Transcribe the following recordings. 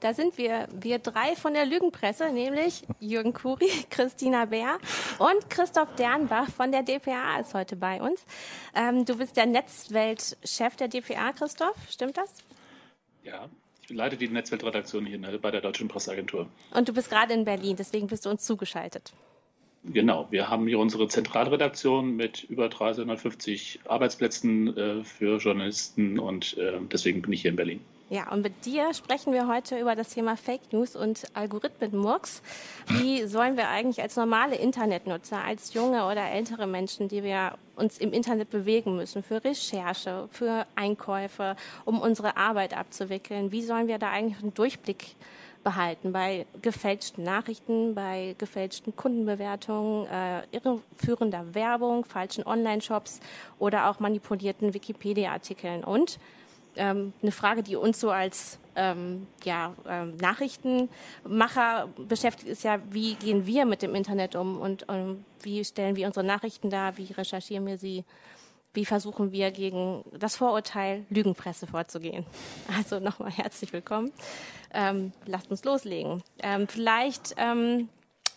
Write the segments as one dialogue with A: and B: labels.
A: Da sind wir, wir drei von der Lügenpresse, nämlich Jürgen Kuri, Christina Bär und Christoph Dernbach von der DPA ist heute bei uns. Ähm, du bist der Netzweltchef der DPA, Christoph, stimmt das?
B: Ja, ich leite die Netzweltredaktion hier bei der Deutschen Presseagentur.
A: Und du bist gerade in Berlin, deswegen bist du uns zugeschaltet.
B: Genau, wir haben hier unsere Zentralredaktion mit über 350 Arbeitsplätzen äh, für Journalisten und äh, deswegen bin ich hier in Berlin.
A: Ja, und mit dir sprechen wir heute über das Thema Fake News und Algorithmenmurks. Wie sollen wir eigentlich als normale Internetnutzer, als junge oder ältere Menschen, die wir uns im Internet bewegen müssen, für Recherche, für Einkäufe, um unsere Arbeit abzuwickeln, wie sollen wir da eigentlich einen Durchblick behalten bei gefälschten Nachrichten, bei gefälschten Kundenbewertungen, äh, irreführender Werbung, falschen Online-Shops oder auch manipulierten Wikipedia-Artikeln und ähm, eine Frage, die uns so als ähm, ja, ähm, Nachrichtenmacher beschäftigt, ist ja, wie gehen wir mit dem Internet um und ähm, wie stellen wir unsere Nachrichten dar, wie recherchieren wir sie, wie versuchen wir gegen das Vorurteil Lügenpresse vorzugehen. Also nochmal herzlich willkommen. Ähm, lasst uns loslegen. Ähm, vielleicht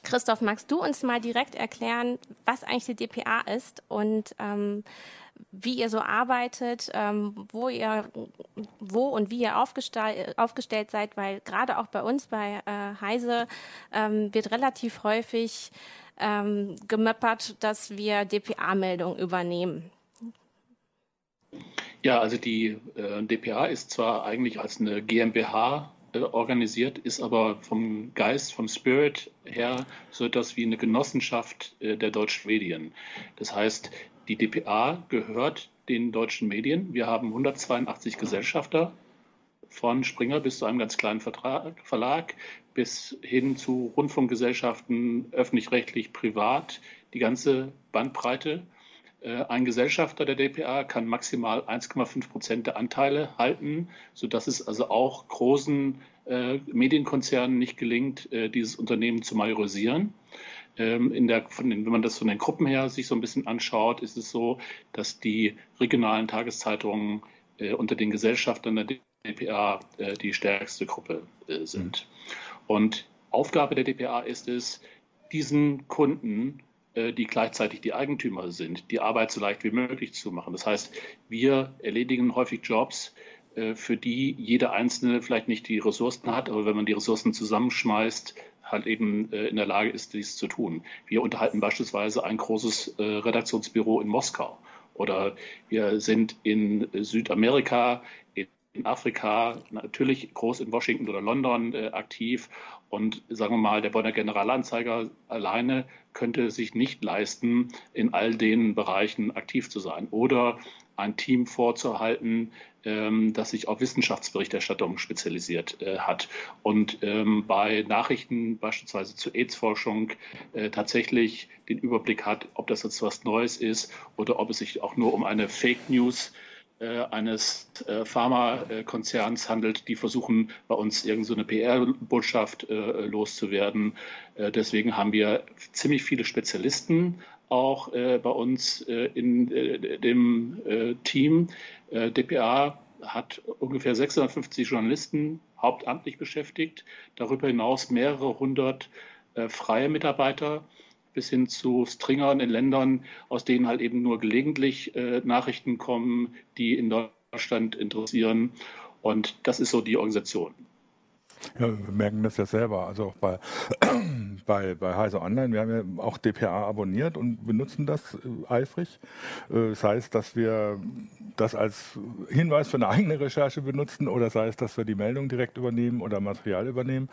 A: Christoph, magst du uns mal direkt erklären, was eigentlich die DPA ist und ähm, wie ihr so arbeitet, ähm, wo ihr, wo und wie ihr aufgestell, aufgestellt seid, weil gerade auch bei uns bei äh, Heise ähm, wird relativ häufig ähm, gemöppert, dass wir DPA-Meldungen übernehmen.
B: Ja, also die äh, DPA ist zwar eigentlich als eine GmbH organisiert, ist aber vom Geist, vom Spirit her so etwas wie eine Genossenschaft äh, der deutschen Medien. Das heißt, die DPA gehört den deutschen Medien. Wir haben 182 Gesellschafter von Springer bis zu einem ganz kleinen Vertrag, Verlag bis hin zu Rundfunkgesellschaften, öffentlich-rechtlich, privat, die ganze Bandbreite. Äh, ein Gesellschafter der DPA kann maximal 1,5 Prozent der Anteile halten, sodass es also auch großen äh, Medienkonzernen nicht gelingt, äh, dieses Unternehmen zu majorisieren. Ähm, der, den, wenn man das von den Gruppen her sich so ein bisschen anschaut, ist es so, dass die regionalen Tageszeitungen unter den Gesellschaftern der DPA die stärkste Gruppe sind. Mhm. Und Aufgabe der DPA ist es, diesen Kunden, die gleichzeitig die Eigentümer sind, die Arbeit so leicht wie möglich zu machen. Das heißt, wir erledigen häufig Jobs, äh, für die jeder Einzelne vielleicht nicht die Ressourcen hat, aber wenn man die Ressourcen zusammenschmeißt, halt eben äh, in der Lage ist, dies zu tun. Wir unterhalten beispielsweise ein großes äh, Redaktionsbüro in Moskau oder wir sind in Südamerika, in Afrika, natürlich groß in Washington oder London äh, aktiv. Und sagen wir mal, der Bonner Generalanzeiger alleine könnte sich nicht leisten, in all den Bereichen aktiv zu sein. Oder ein Team vorzuhalten, ähm, das sich auf Wissenschaftsberichterstattung spezialisiert äh, hat und ähm, bei Nachrichten beispielsweise zur AIDS-Forschung äh, tatsächlich den Überblick hat, ob das jetzt was Neues ist oder ob es sich auch nur um eine Fake News äh, eines äh, Pharmakonzerns handelt, die versuchen, bei uns irgendeine so PR-Botschaft äh, loszuwerden. Äh, deswegen haben wir ziemlich viele Spezialisten auch äh, bei uns äh, in äh, dem äh, Team. Äh, DPA hat ungefähr 650 Journalisten hauptamtlich beschäftigt, darüber hinaus mehrere hundert äh, freie Mitarbeiter bis hin zu Stringern in Ländern, aus denen halt eben nur gelegentlich Nachrichten kommen, die in Deutschland interessieren. Und das ist so die Organisation.
C: Ja, wir merken das ja selber. Also auch bei, bei, bei Heise Online. Wir haben ja auch DPA abonniert und benutzen das äh, eifrig. Äh, sei es, dass wir das als Hinweis für eine eigene Recherche benutzen oder sei es, dass wir die Meldung direkt übernehmen oder Material übernehmen.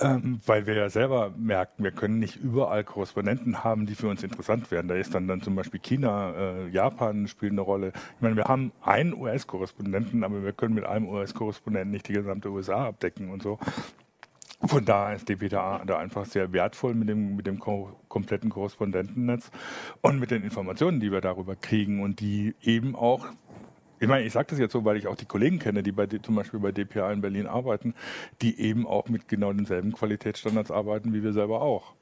C: Ähm, weil wir ja selber merken, wir können nicht überall Korrespondenten haben, die für uns interessant werden. Da ist dann, dann zum Beispiel China, äh, Japan spielt eine Rolle. Ich meine, wir haben einen US-Korrespondenten, aber wir können mit einem US-Korrespondenten nicht die gesamte USA abdecken und so. Von daher ist DPTA da einfach sehr wertvoll mit dem, mit dem ko kompletten Korrespondentennetz und mit den Informationen, die wir darüber kriegen und die eben auch ich meine, ich sage das jetzt so, weil ich auch die Kollegen kenne, die bei, zum Beispiel bei DPA in Berlin arbeiten, die eben auch mit genau denselben Qualitätsstandards arbeiten wie wir selber auch.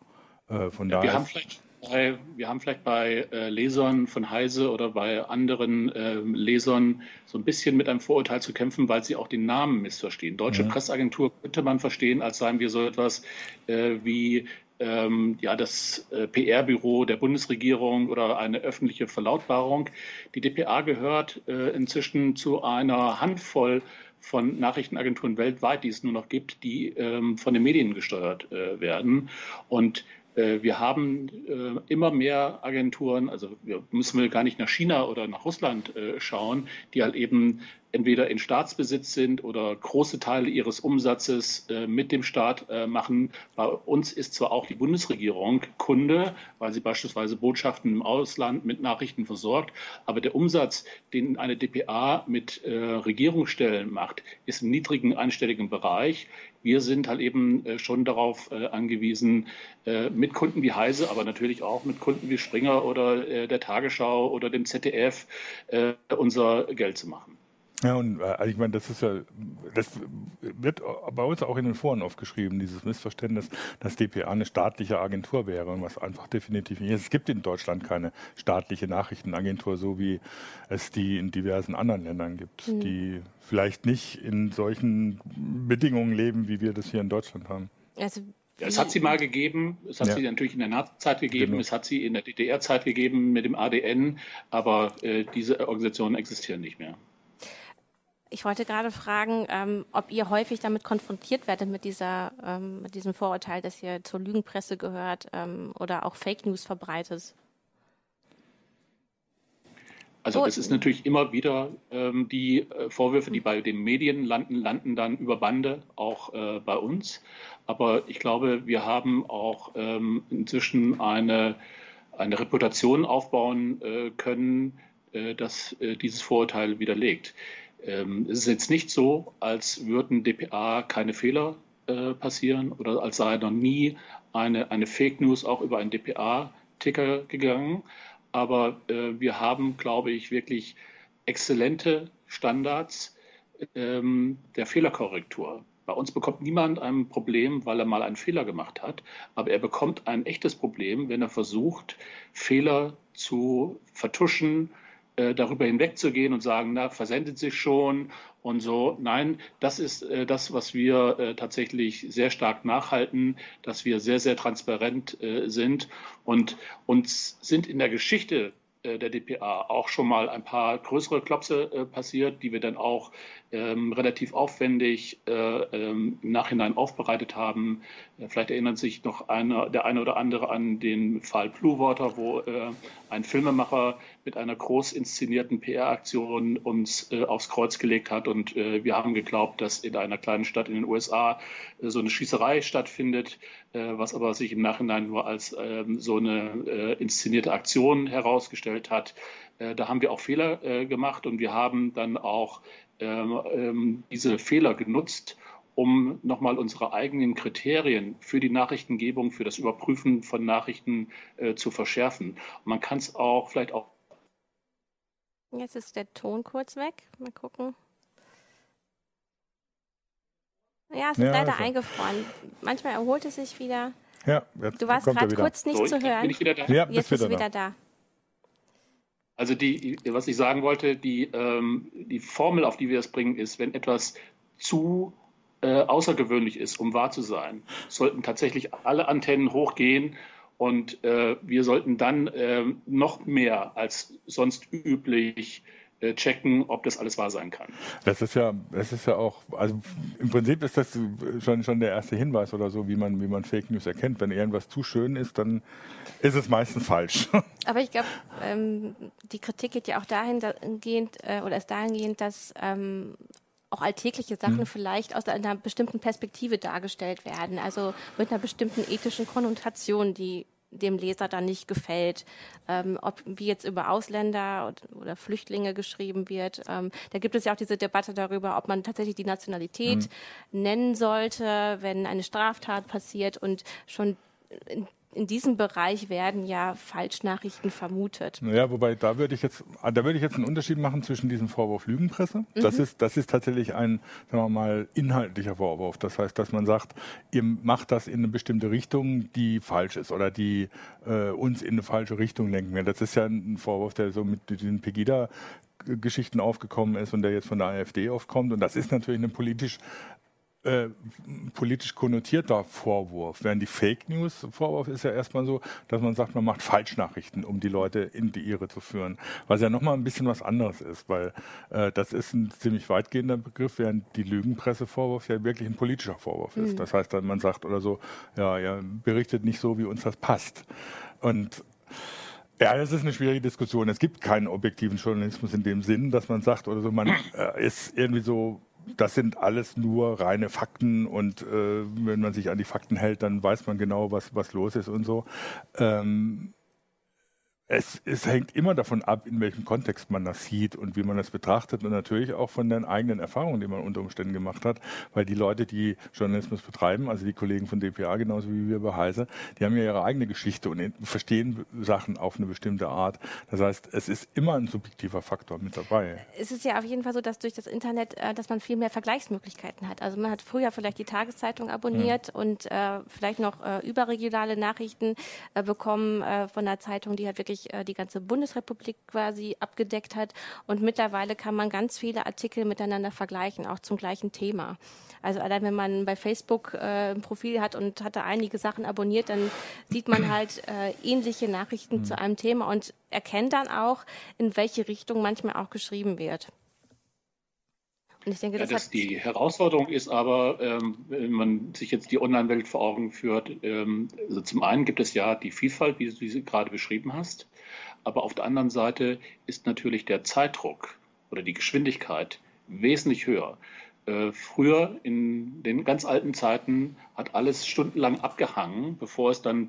B: Äh, von ja, daher wir haben vielleicht bei, wir haben vielleicht bei äh, Lesern von Heise oder bei anderen äh, Lesern so ein bisschen mit einem Vorurteil zu kämpfen, weil sie auch den Namen missverstehen. Deutsche mhm. Presseagentur könnte man verstehen, als seien wir so etwas äh, wie ähm, ja, das äh, PR-Büro der Bundesregierung oder eine öffentliche Verlautbarung. Die DPA gehört äh, inzwischen zu einer Handvoll von Nachrichtenagenturen weltweit, die es nur noch gibt, die ähm, von den Medien gesteuert äh, werden. Und wir haben äh, immer mehr Agenturen, also wir müssen wir gar nicht nach China oder nach Russland äh, schauen, die halt eben entweder in Staatsbesitz sind oder große Teile ihres Umsatzes mit dem Staat machen. Bei uns ist zwar auch die Bundesregierung Kunde, weil sie beispielsweise Botschaften im Ausland mit Nachrichten versorgt, aber der Umsatz, den eine DPA mit Regierungsstellen macht, ist im niedrigen einstelligen Bereich. Wir sind halt eben äh, schon darauf äh, angewiesen, äh, mit Kunden wie Heise, aber natürlich auch mit Kunden wie Springer oder der Tagesschau oder dem ZDF unser Geld zu machen.
C: Ja, und also ich meine, das ist ja, das wird bei uns auch in den Foren aufgeschrieben, dieses Missverständnis, dass DPA eine staatliche Agentur wäre, und was einfach definitiv nicht ist. Es gibt in Deutschland keine staatliche Nachrichtenagentur, so wie es die in diversen anderen Ländern gibt, mhm. die vielleicht nicht in solchen Bedingungen leben, wie wir das hier in Deutschland haben.
B: Also ja, es hat sie mal gegeben, es hat ja. sie natürlich in der Nazi-Zeit gegeben, genau. es hat sie in der DDR-Zeit gegeben mit dem ADN, aber äh, diese Organisationen existieren nicht mehr.
A: Ich wollte gerade fragen, ähm, ob ihr häufig damit konfrontiert werdet mit dieser, ähm, mit diesem Vorurteil, dass ihr zur Lügenpresse gehört ähm, oder auch Fake News verbreitet.
B: Also es ist natürlich immer wieder ähm, die äh, Vorwürfe, die bei den Medien landen, landen dann über Bande auch äh, bei uns. Aber ich glaube, wir haben auch ähm, inzwischen eine, eine Reputation aufbauen äh, können, äh, dass äh, dieses Vorurteil widerlegt. Ähm, es ist jetzt nicht so, als würden DPA keine Fehler äh, passieren oder als sei noch nie eine, eine Fake News auch über einen DPA-Ticker gegangen. Aber äh, wir haben, glaube ich, wirklich exzellente Standards ähm, der Fehlerkorrektur. Bei uns bekommt niemand ein Problem, weil er mal einen Fehler gemacht hat, aber er bekommt ein echtes Problem, wenn er versucht, Fehler zu vertuschen, äh, darüber hinwegzugehen und sagen, na, versendet sich schon und so. Nein, das ist äh, das, was wir äh, tatsächlich sehr stark nachhalten, dass wir sehr, sehr transparent äh, sind und uns sind in der Geschichte äh, der DPA auch schon mal ein paar größere Klopse äh, passiert, die wir dann auch ähm, relativ aufwendig äh, ähm, im Nachhinein aufbereitet haben. Vielleicht erinnert sich noch einer, der eine oder andere an den Fall Blue Water, wo ein Filmemacher mit einer groß inszenierten PR-Aktion uns äh, aufs Kreuz gelegt hat und wir haben geglaubt, dass in einer kleinen Stadt in den USA so eine Schießerei stattfindet, was aber sich im Nachhinein nur als ähm, so eine inszenierte Aktion herausgestellt hat. Da haben wir auch Fehler gemacht und wir haben dann auch ähm, ähm, diese Fehler genutzt, um nochmal unsere eigenen Kriterien für die Nachrichtengebung, für das Überprüfen von Nachrichten äh, zu verschärfen. Man kann es auch vielleicht auch.
A: Jetzt ist der Ton kurz weg. Mal gucken. Ja, es ist ja, leider also. eingefroren. Manchmal erholt es sich wieder.
C: Ja,
A: du warst gerade kurz nicht so, zu hören. Bin ich wieder da? Ja, jetzt bist du wieder da. da.
B: Also die, was ich sagen wollte, die, ähm, die Formel, auf die wir das bringen, ist, wenn etwas zu äh, außergewöhnlich ist, um wahr zu sein, sollten tatsächlich alle Antennen hochgehen und äh, wir sollten dann äh, noch mehr als sonst üblich äh, checken, ob das alles wahr sein kann.
C: Das ist ja, das ist ja auch, also im Prinzip ist das schon, schon der erste Hinweis oder so, wie man, wie man Fake News erkennt. Wenn irgendwas zu schön ist, ist es meistens falsch.
A: Aber ich glaube, ähm, die Kritik geht ja auch dahingehend äh, oder ist dahingehend, dass ähm, auch alltägliche Sachen mhm. vielleicht aus einer bestimmten Perspektive dargestellt werden, also mit einer bestimmten ethischen Konnotation, die dem Leser dann nicht gefällt. Ähm, ob wie jetzt über Ausländer oder, Flüchtlinge geschrieben wird. Ähm, da gibt es ja auch diese Debatte darüber, ob man tatsächlich die Nationalität mhm. nennen sollte, wenn eine Straftat passiert und schon in diesem Bereich werden ja Falschnachrichten vermutet.
C: Naja, wobei da würde ich jetzt, da würde ich jetzt einen Unterschied machen zwischen diesem Vorwurf Lügenpresse. Mhm. Das ist, das ist tatsächlich ein, sagen wir mal, inhaltlicher Vorwurf. Das heißt, dass man sagt, ihr macht das in eine bestimmte Richtung, die falsch ist oder die äh, uns in eine falsche Richtung lenken will. Das ist ja ein Vorwurf, der so mit diesen Pegida Geschichten aufgekommen ist und der jetzt von der AfD aufkommt. Und das ist natürlich eine politisch äh, politisch konnotierter Vorwurf. Während die Fake News Vorwurf ist ja erstmal so, dass man sagt, man macht Falschnachrichten, um die Leute in die Irre zu führen. Was ja nochmal ein bisschen was anderes ist, weil äh, das ist ein ziemlich weitgehender Begriff, während die Lügenpressevorwurf ja wirklich ein politischer Vorwurf ist. Mhm. Das heißt, man sagt oder so, ja, ja, berichtet nicht so, wie uns das passt. Und ja, das ist eine schwierige Diskussion. Es gibt keinen objektiven Journalismus in dem Sinn, dass man sagt oder so, man äh, ist irgendwie so das sind alles nur reine Fakten und äh, wenn man sich an die Fakten hält, dann weiß man genau, was, was los ist und so. Ähm, es, es, hängt immer davon ab, in welchem Kontext man das sieht und wie man das betrachtet und natürlich auch von den eigenen Erfahrungen, die man unter Umständen gemacht hat, weil die Leute, die Journalismus betreiben, also die Kollegen von dpa genauso wie wir bei Heise, die haben ja ihre eigene Geschichte und verstehen Sachen auf eine bestimmte Art. Das heißt, es ist immer ein subjektiver Faktor mit dabei.
A: Es ist ja auf jeden Fall so, dass durch das Internet, äh, dass man viel mehr Vergleichsmöglichkeiten hat. Also man hat früher vielleicht die Tageszeitung abonniert ja. und äh, vielleicht noch äh, überregionale Nachrichten äh, bekommen äh, von der Zeitung, die halt wirklich wirklich äh, die ganze Bundesrepublik quasi abgedeckt hat. Und mittlerweile kann man ganz viele Artikel miteinander vergleichen, auch zum gleichen Thema. Also allein wenn man bei Facebook äh, ein Profil hat und hatte einige Sachen abonniert, dann sieht man halt äh, ähnliche Nachrichten mhm. zu einem Thema und erkennt dann auch, in welche Richtung manchmal auch geschrieben wird.
B: Und ich denke, das, ja, das die Herausforderung ist aber, ähm, wenn man sich jetzt die Online-Welt vor Augen führt, ähm, also zum einen gibt es ja die Vielfalt, wie du sie gerade beschrieben hast, aber auf der anderen Seite ist natürlich der Zeitdruck oder die Geschwindigkeit wesentlich höher. Äh, früher in den ganz alten Zeiten hat alles stundenlang abgehangen, bevor es dann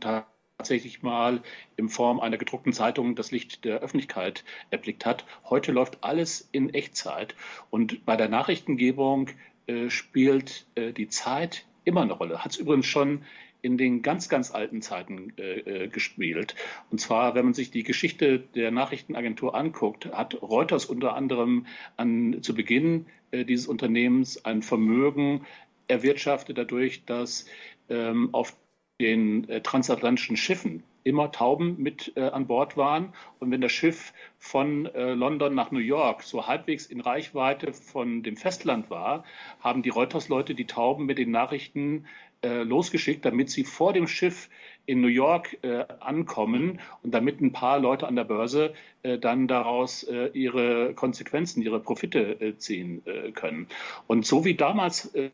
B: tatsächlich mal in Form einer gedruckten Zeitung das Licht der Öffentlichkeit erblickt hat. Heute läuft alles in Echtzeit und bei der Nachrichtengebung äh, spielt äh, die Zeit immer eine Rolle. Hat es übrigens schon in den ganz, ganz alten Zeiten äh, äh, gespielt. Und zwar, wenn man sich die Geschichte der Nachrichtenagentur anguckt, hat Reuters unter anderem an, zu Beginn äh, dieses Unternehmens ein Vermögen erwirtschaftet dadurch, dass ähm, auf den äh, transatlantischen Schiffen immer Tauben mit äh, an Bord waren. Und wenn das Schiff von äh, London nach New York so halbwegs in Reichweite von dem Festland war, haben die Reuters-Leute die Tauben mit den Nachrichten äh, losgeschickt, damit sie vor dem Schiff in New York äh, ankommen und damit ein paar Leute an der Börse äh, dann daraus äh, ihre Konsequenzen, ihre Profite äh, ziehen äh, können. Und so wie damals äh,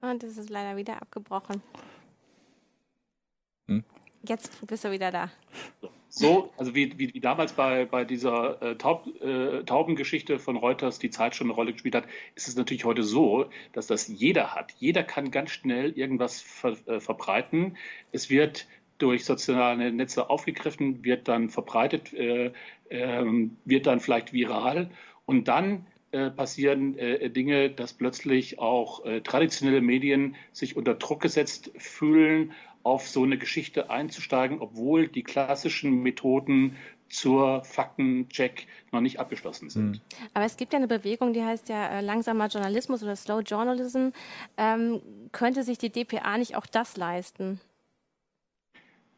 A: und es ist leider wieder abgebrochen. Hm? Jetzt bist du wieder da.
B: So, also wie, wie, wie damals bei, bei dieser äh, Taub, äh, Taubengeschichte von Reuters die Zeit schon eine Rolle gespielt hat, ist es natürlich heute so, dass das jeder hat. Jeder kann ganz schnell irgendwas ver, äh, verbreiten. Es wird durch soziale Netze aufgegriffen, wird dann verbreitet, äh, ähm, wird dann vielleicht viral und dann äh, passieren äh, Dinge, dass plötzlich auch äh, traditionelle Medien sich unter Druck gesetzt fühlen, auf so eine Geschichte einzusteigen, obwohl die klassischen Methoden zur Faktencheck noch nicht abgeschlossen sind. Hm.
A: Aber es gibt ja eine Bewegung, die heißt ja äh, langsamer Journalismus oder Slow Journalism. Ähm, könnte sich die DPA nicht auch das leisten?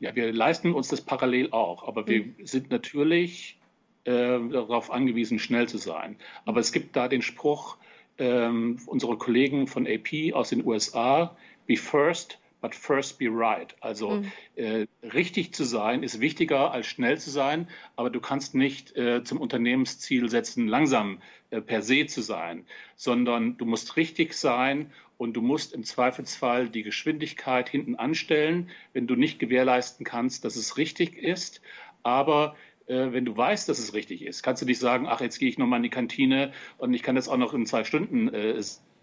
B: Ja, wir leisten uns das parallel auch, aber wir hm. sind natürlich äh, darauf angewiesen, schnell zu sein. Aber es gibt da den Spruch, ähm, unsere Kollegen von AP aus den USA, be first, but first be right. Also mhm. äh, richtig zu sein ist wichtiger als schnell zu sein, aber du kannst nicht äh, zum Unternehmensziel setzen, langsam äh, per se zu sein, sondern du musst richtig sein und du musst im Zweifelsfall die Geschwindigkeit hinten anstellen, wenn du nicht gewährleisten kannst, dass es richtig ist. Aber äh, wenn du weißt, dass es richtig ist, kannst du nicht sagen, ach, jetzt gehe ich nochmal in die Kantine und ich kann das auch noch in zwei Stunden äh,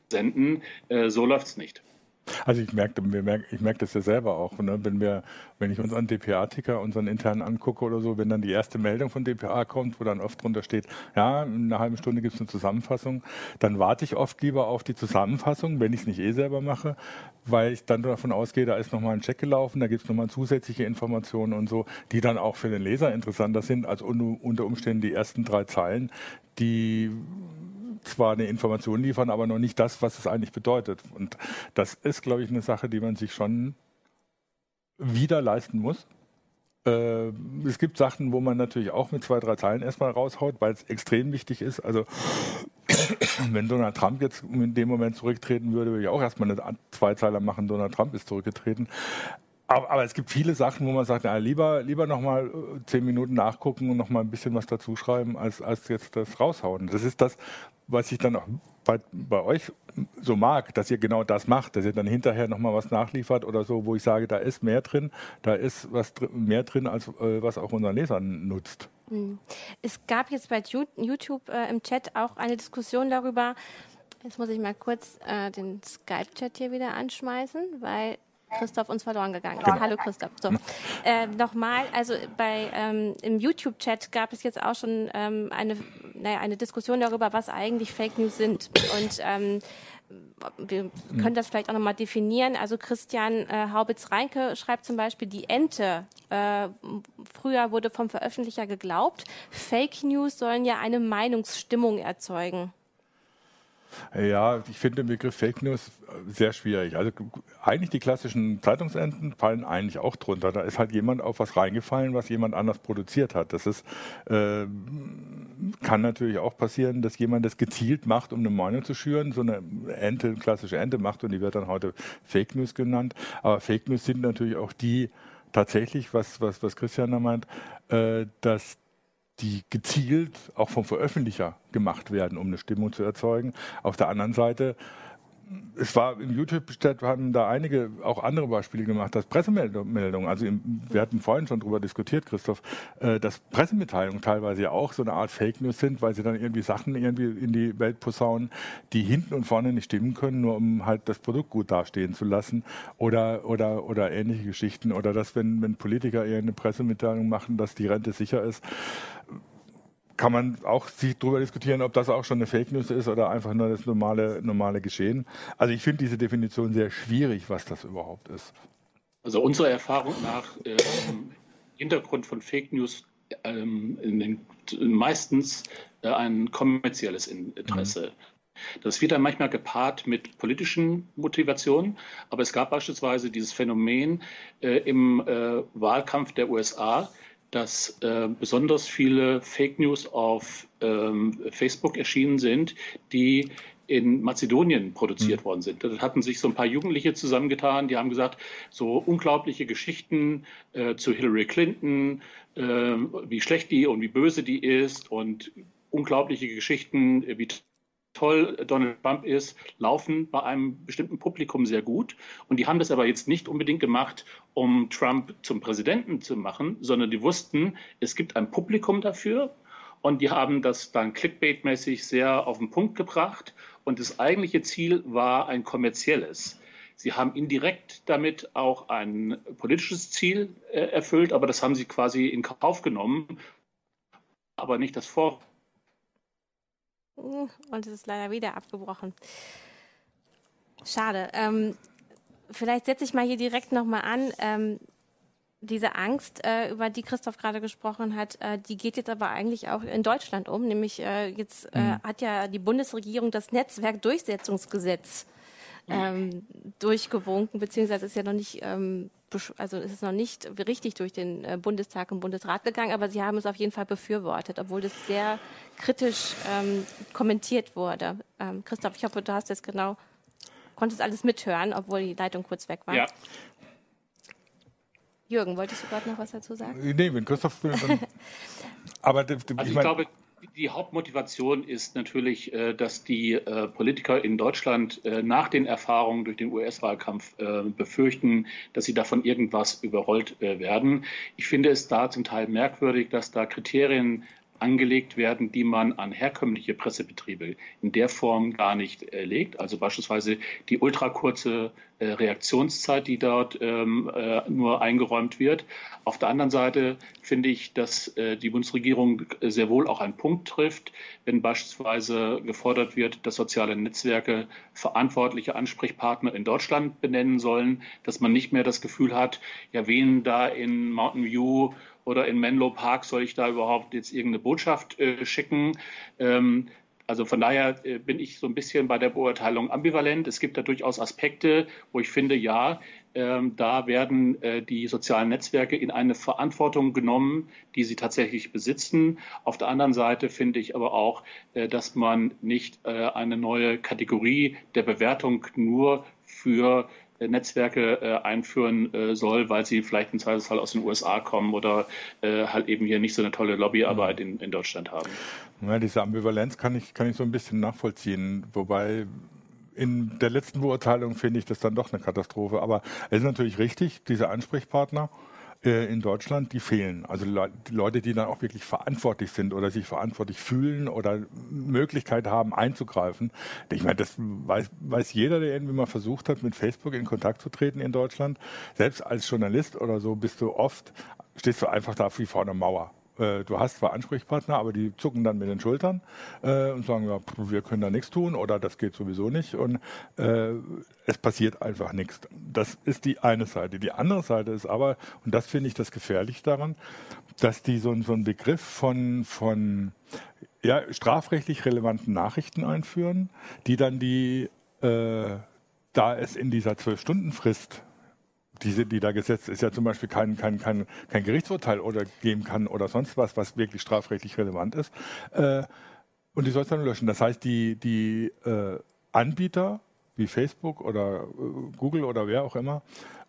B: senden. Äh, so läuft es nicht.
C: Also ich merke, ich merke das ja selber auch, ne? wenn wir, wenn ich uns an DPA-Ticker, unseren internen angucke oder so, wenn dann die erste Meldung von DPA kommt, wo dann oft drunter steht, ja, in einer halben Stunde gibt es eine Zusammenfassung, dann warte ich oft lieber auf die Zusammenfassung, wenn ich es nicht eh selber mache, weil ich dann davon ausgehe, da ist nochmal ein Check gelaufen, da gibt es nochmal zusätzliche Informationen und so, die dann auch für den Leser interessanter sind als unter Umständen die ersten drei Zeilen, die zwar eine Information liefern, aber noch nicht das, was es eigentlich bedeutet. Und das ist, glaube ich, eine Sache, die man sich schon wieder leisten muss. Äh, es gibt Sachen, wo man natürlich auch mit zwei, drei Zeilen erstmal raushaut, weil es extrem wichtig ist. Also wenn Donald Trump jetzt in dem Moment zurücktreten würde, würde ich auch erstmal eine Zweizeiler machen, Donald Trump ist zurückgetreten. Aber, aber, es gibt viele Sachen, wo man sagt, na, lieber, lieber nochmal äh, zehn Minuten nachgucken und nochmal ein bisschen was dazu schreiben, als, als jetzt das raushauen. Das ist das, was ich dann auch bei, bei euch so mag, dass ihr genau das macht, dass ihr dann hinterher nochmal was nachliefert oder so, wo ich sage, da ist mehr drin, da ist was dr mehr drin, als äh, was auch unseren Lesern nutzt.
A: Hm. Es gab jetzt bei YouTube äh, im Chat auch eine Diskussion darüber, Jetzt muss ich mal kurz äh, den Skype-Chat hier wieder anschmeißen, weil Christoph uns verloren gegangen ist. Genau. Hallo Christoph. So. Äh, Nochmal, also bei ähm, im YouTube-Chat gab es jetzt auch schon ähm, eine, naja, eine Diskussion darüber, was eigentlich Fake News sind. Und ähm, wir können das vielleicht auch nochmal definieren. Also Christian äh, Haubitz-Reinke schreibt zum Beispiel, die Ente. Äh, früher wurde vom Veröffentlicher geglaubt, Fake News sollen ja eine Meinungsstimmung erzeugen.
C: Ja, ich finde den Begriff Fake News sehr schwierig. Also eigentlich die klassischen Zeitungsenden fallen eigentlich auch drunter. Da ist halt jemand auf was reingefallen, was jemand anders produziert hat. Das ist, äh, kann natürlich auch passieren, dass jemand das gezielt macht, um eine Meinung zu schüren. So eine Ente, eine klassische Ente macht und die wird dann heute Fake News genannt. Aber Fake News sind natürlich auch die tatsächlich, was, was, was Christian da meint, äh, dass die gezielt auch vom Veröffentlicher gemacht werden, um eine Stimmung zu erzeugen. Auf der anderen Seite es war im YouTube-Chat haben da einige auch andere Beispiele gemacht, dass Pressemeldungen, also im, wir hatten vorhin schon darüber diskutiert, Christoph, äh, dass Pressemitteilungen teilweise ja auch so eine Art Fake News sind, weil sie dann irgendwie Sachen irgendwie in die Welt posaunen, die hinten und vorne nicht stimmen können, nur um halt das Produkt gut dastehen zu lassen oder oder oder ähnliche Geschichten. Oder dass wenn wenn Politiker eher eine Pressemitteilung machen, dass die Rente sicher ist kann man auch sich darüber diskutieren, ob das auch schon eine Fake News ist oder einfach nur das normale, normale Geschehen. Also ich finde diese Definition sehr schwierig, was das überhaupt ist.
B: Also unserer Erfahrung nach äh, Hintergrund von Fake News ähm, den, meistens äh, ein kommerzielles Interesse. Mhm. Das wird dann manchmal gepaart mit politischen Motivationen, aber es gab beispielsweise dieses Phänomen äh, im äh, Wahlkampf der USA, dass äh, besonders viele Fake News auf ähm, Facebook erschienen sind, die in Mazedonien produziert mhm. worden sind. Da hatten sich so ein paar Jugendliche zusammengetan, die haben gesagt, so unglaubliche Geschichten äh, zu Hillary Clinton, äh, wie schlecht die und wie böse die ist und unglaubliche Geschichten, wie toll Donald Trump ist, laufen bei einem bestimmten Publikum sehr gut. Und die haben das aber jetzt nicht unbedingt gemacht, um Trump zum Präsidenten zu machen, sondern die wussten, es gibt ein Publikum dafür. Und die haben das dann clickbait-mäßig sehr auf den Punkt gebracht. Und das eigentliche Ziel war ein kommerzielles. Sie haben indirekt damit auch ein politisches Ziel äh, erfüllt, aber das haben sie quasi in Kauf genommen, aber nicht das Vor
A: und es ist leider wieder abgebrochen. Schade. Ähm, vielleicht setze ich mal hier direkt nochmal an. Ähm, diese Angst, äh, über die Christoph gerade gesprochen hat, äh, die geht jetzt aber eigentlich auch in Deutschland um. Nämlich äh, jetzt äh, mhm. hat ja die Bundesregierung das Netzwerkdurchsetzungsgesetz ähm, durchgewunken, beziehungsweise ist ja noch nicht ähm, also es ist noch nicht richtig durch den äh, Bundestag und Bundesrat gegangen, aber sie haben es auf jeden Fall befürwortet, obwohl das sehr kritisch ähm, kommentiert wurde. Ähm, Christoph, ich hoffe, du hast jetzt genau, konntest alles mithören, obwohl die Leitung kurz weg war. Ja. Jürgen, wolltest du gerade noch was dazu sagen?
C: Nee, wenn Christoph will, dann.
B: aber also ich, ich glaube, die Hauptmotivation ist natürlich, äh, dass die äh, Politiker in Deutschland äh, nach den Erfahrungen durch den US-Wahlkampf befürchten, dass sie davon irgendwas überrollt werden. Ich finde es da zum Teil merkwürdig, dass da Kriterien angelegt werden, die man an herkömmliche Pressebetriebe in der Form gar nicht äh, legt. Also beispielsweise die ultrakurze äh, Reaktionszeit, die dort ähm, äh, nur eingeräumt wird. Auf der anderen Seite finde ich, dass äh, die Bundesregierung sehr wohl auch einen Punkt trifft, wenn beispielsweise gefordert wird, dass soziale Netzwerke verantwortliche Ansprechpartner in Deutschland benennen sollen, dass man nicht mehr das Gefühl hat, ja, wen da in Mountain View oder in Menlo Park soll ich da überhaupt jetzt irgendeine Botschaft äh, schicken? Ähm, also von daher äh, bin ich so ein bisschen bei der Beurteilung ambivalent. Es gibt da durchaus Aspekte, wo ich finde, ja, ähm, da werden äh, die sozialen Netzwerke in eine Verantwortung genommen, die sie tatsächlich besitzen. Auf der anderen Seite finde ich aber auch, äh, dass man nicht äh, eine neue Kategorie der Bewertung nur für Netzwerke äh, einführen äh, soll, weil sie vielleicht im Zweifelsfall aus den USA kommen oder äh, halt eben hier nicht so eine tolle Lobbyarbeit in, in Deutschland haben.
C: Ja, diese Ambivalenz kann ich, kann ich so ein bisschen nachvollziehen, wobei in der letzten Beurteilung finde ich das dann doch eine Katastrophe. Aber es ist natürlich richtig, diese Ansprechpartner, äh, in Deutschland, die fehlen. Also die Leute, die dann auch wirklich verantwortlich sind oder sich verantwortlich fühlen oder Möglichkeit haben einzugreifen. Ich meine, das weiß, weiß jeder, der irgendwie mal versucht hat, mit Facebook in Kontakt zu treten in Deutschland. Selbst als Journalist oder so bist du oft, stehst du einfach da wie vor einer Mauer. Äh, du hast zwar Ansprechpartner, aber die zucken dann mit den Schultern äh, und sagen, ja, wir können da nichts tun oder das geht sowieso nicht und äh, es passiert einfach nichts. Das ist die eine Seite. Die andere Seite ist aber, und das finde ich das gefährlich daran, dass die so, so einen Begriff von, von ja, strafrechtlich relevanten Nachrichten einführen, die dann die, äh, da es in dieser Zwölf-Stunden-Frist diese, die da gesetzt ist, ja zum Beispiel kein, kein, kein, kein Gerichtsurteil oder geben kann oder sonst was, was wirklich strafrechtlich relevant ist. Äh, und die soll es dann löschen. Das heißt, die, die äh, Anbieter wie Facebook oder äh, Google oder wer auch immer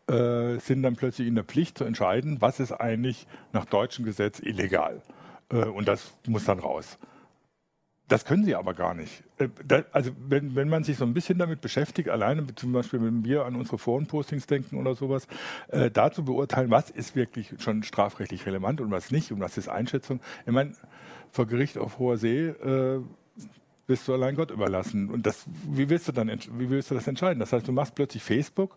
C: äh, sind dann plötzlich in der Pflicht zu entscheiden, was ist eigentlich nach deutschem Gesetz illegal. Äh, und das muss dann raus. Das können sie aber gar nicht. Äh, also wenn, wenn man sich so ein bisschen damit beschäftigt, alleine zum Beispiel, wenn wir an unsere Forenpostings denken oder sowas, äh, da zu beurteilen, was ist wirklich schon strafrechtlich relevant und was nicht und was ist Einschätzung. Ich meine, vor Gericht auf hoher See äh, bist du allein Gott überlassen. Und das, wie willst du dann, wie willst du das entscheiden? Das heißt, du machst plötzlich Facebook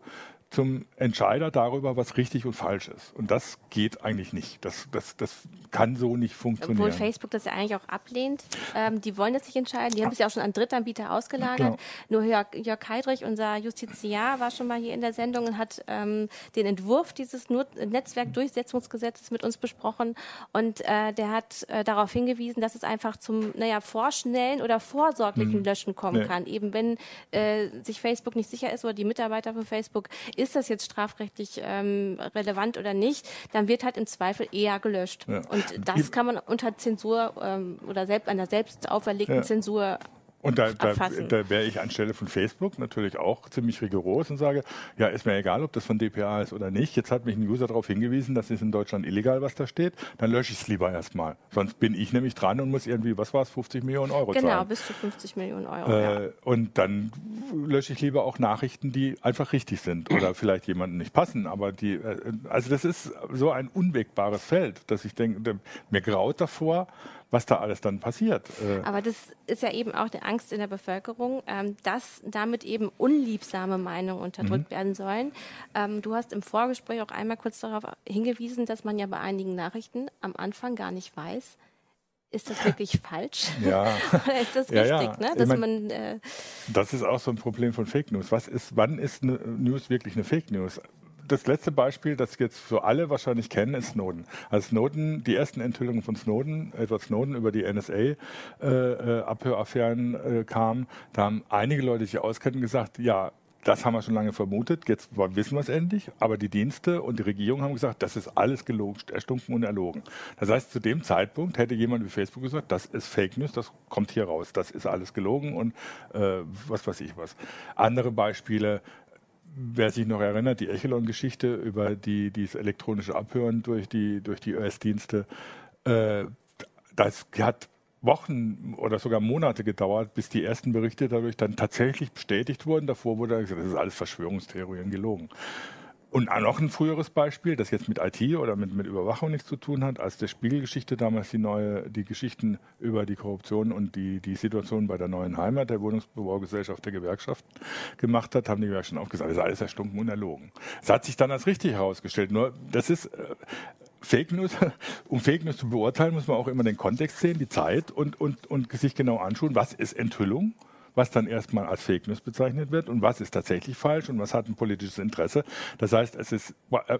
C: zum Entscheider darüber, was richtig und falsch ist. Und das geht eigentlich nicht. Das, das, das kann so nicht funktionieren.
A: Obwohl Facebook das ja eigentlich auch ablehnt. Ähm, die wollen das nicht entscheiden. Die haben es ja auch schon an Drittanbieter ausgelagert. Genau. Nur Jörg, Jörg Heidrich, unser Justiziar, war schon mal hier in der Sendung und hat ähm, den Entwurf dieses Netzwerkdurchsetzungsgesetzes mit uns besprochen. Und äh, der hat äh, darauf hingewiesen, dass es einfach zum naja, vorschnellen oder vorsorglichen hm. Löschen kommen nee. kann. Eben wenn äh, sich Facebook nicht sicher ist oder die Mitarbeiter von Facebook ist das jetzt strafrechtlich ähm, relevant oder nicht, dann wird halt im Zweifel eher gelöscht. Ja. Und das kann man unter Zensur ähm, oder selbst einer selbst auferlegten ja. Zensur
C: und da, da, da wäre ich anstelle von Facebook natürlich auch ziemlich rigoros und sage, ja, ist mir egal, ob das von DPA ist oder nicht. Jetzt hat mich ein User darauf hingewiesen, das ist in Deutschland illegal, was da steht. Dann lösche ich es lieber erstmal. Sonst bin ich nämlich dran und muss irgendwie, was war es, 50 Millionen Euro
A: genau,
C: zahlen.
A: Genau, bis zu 50 Millionen Euro.
C: Äh, ja. Und dann lösche ich lieber auch Nachrichten, die einfach richtig sind oder vielleicht jemandem nicht passen. Aber die, äh, also das ist so ein unwegbares Feld, dass ich denke, mir graut davor, was da alles dann passiert.
A: Äh. Aber das ist ja eben auch die Angst in der Bevölkerung, ähm, dass damit eben unliebsame Meinungen unterdrückt mhm. werden sollen. Ähm, du hast im Vorgespräch auch einmal kurz darauf hingewiesen, dass man ja bei einigen Nachrichten am Anfang gar nicht weiß, ist das wirklich falsch?
C: Ja.
A: Oder ist das
C: ja,
A: richtig?
C: Ja.
A: Ne? Dass
C: ich
A: mein, man, äh
C: das ist auch so ein Problem von Fake News. Was ist, wann ist eine News wirklich eine Fake News? Das letzte Beispiel, das jetzt für alle wahrscheinlich kennen, ist Snowden. Als Snowden, die ersten Enthüllungen von Snowden, Edward Snowden über die NSA-Abhöraffären äh, äh, kamen, da haben einige Leute, die sich auskennen, gesagt, ja, das haben wir schon lange vermutet, jetzt wissen wir es endlich, aber die Dienste und die Regierung haben gesagt, das ist alles gelogen, erstunken und erlogen. Das heißt, zu dem Zeitpunkt hätte jemand wie Facebook gesagt, das ist Fake News, das kommt hier raus, das ist alles gelogen und äh, was weiß ich was. Andere Beispiele, wer sich noch erinnert, die Echelon-Geschichte über die, dieses elektronische Abhören durch die, durch die US-Dienste, äh, das hat Wochen oder sogar Monate gedauert, bis die ersten Berichte dadurch dann tatsächlich bestätigt wurden. Davor wurde gesagt, das ist alles Verschwörungstheorien gelogen. Und noch ein früheres Beispiel, das jetzt mit IT oder mit, mit Überwachung nichts zu tun hat, als der Spiegelgeschichte damals die neue, die Geschichten über die Korruption und die, die Situation bei der neuen Heimat der Wohnungsbaugesellschaft der Gewerkschaft gemacht hat, haben die Gewerkschaften auch gesagt, das ist alles erstunken und erlogen. Es hat sich dann als richtig herausgestellt. Nur das ist äh, Fake News, um Fake News zu beurteilen, muss man auch immer den Kontext sehen, die Zeit und, und, und sich genau anschauen, was ist Enthüllung was dann erstmal als Fake News bezeichnet wird und was ist tatsächlich falsch und was hat ein politisches Interesse. Das heißt, es ist, äh,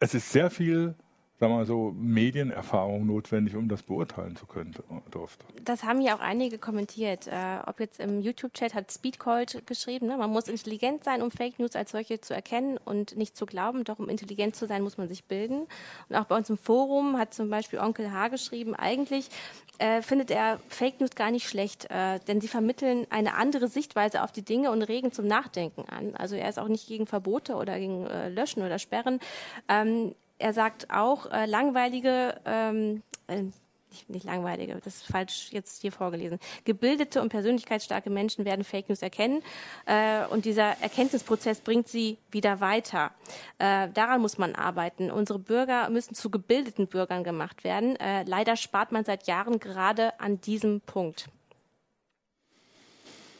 C: es ist sehr viel sagen wir mal so, Medienerfahrung notwendig, um das beurteilen zu können, durfte.
A: Das haben ja auch einige kommentiert. Äh, ob jetzt im YouTube-Chat hat Speedcold geschrieben, ne? man muss intelligent sein, um Fake News als solche zu erkennen und nicht zu glauben. Doch um intelligent zu sein, muss man sich bilden. Und auch bei uns im Forum hat zum Beispiel Onkel H geschrieben, eigentlich äh, findet er Fake News gar nicht schlecht, äh, denn sie vermitteln eine andere Sichtweise auf die Dinge und regen zum Nachdenken an. Also er ist auch nicht gegen Verbote oder gegen äh, Löschen oder Sperren. Ähm, er sagt auch, äh, langweilige, ähm, äh, nicht, langweilige, das ist falsch jetzt hier vorgelesen. Gebildete und persönlichkeitsstarke Menschen werden Fake News erkennen äh, und dieser Erkenntnisprozess bringt sie wieder weiter. Äh, daran muss man arbeiten. Unsere Bürger müssen zu gebildeten Bürgern gemacht werden. Äh, leider spart man seit Jahren gerade an diesem Punkt.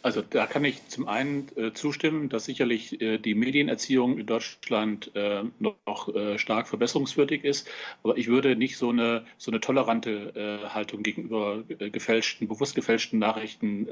B: Also da kann ich zum einen äh, zustimmen, dass sicherlich äh, die Medienerziehung in Deutschland äh, noch äh, stark verbesserungswürdig ist. Aber ich würde nicht so eine, so eine tolerante äh, Haltung gegenüber äh, gefälschten, bewusst gefälschten Nachrichten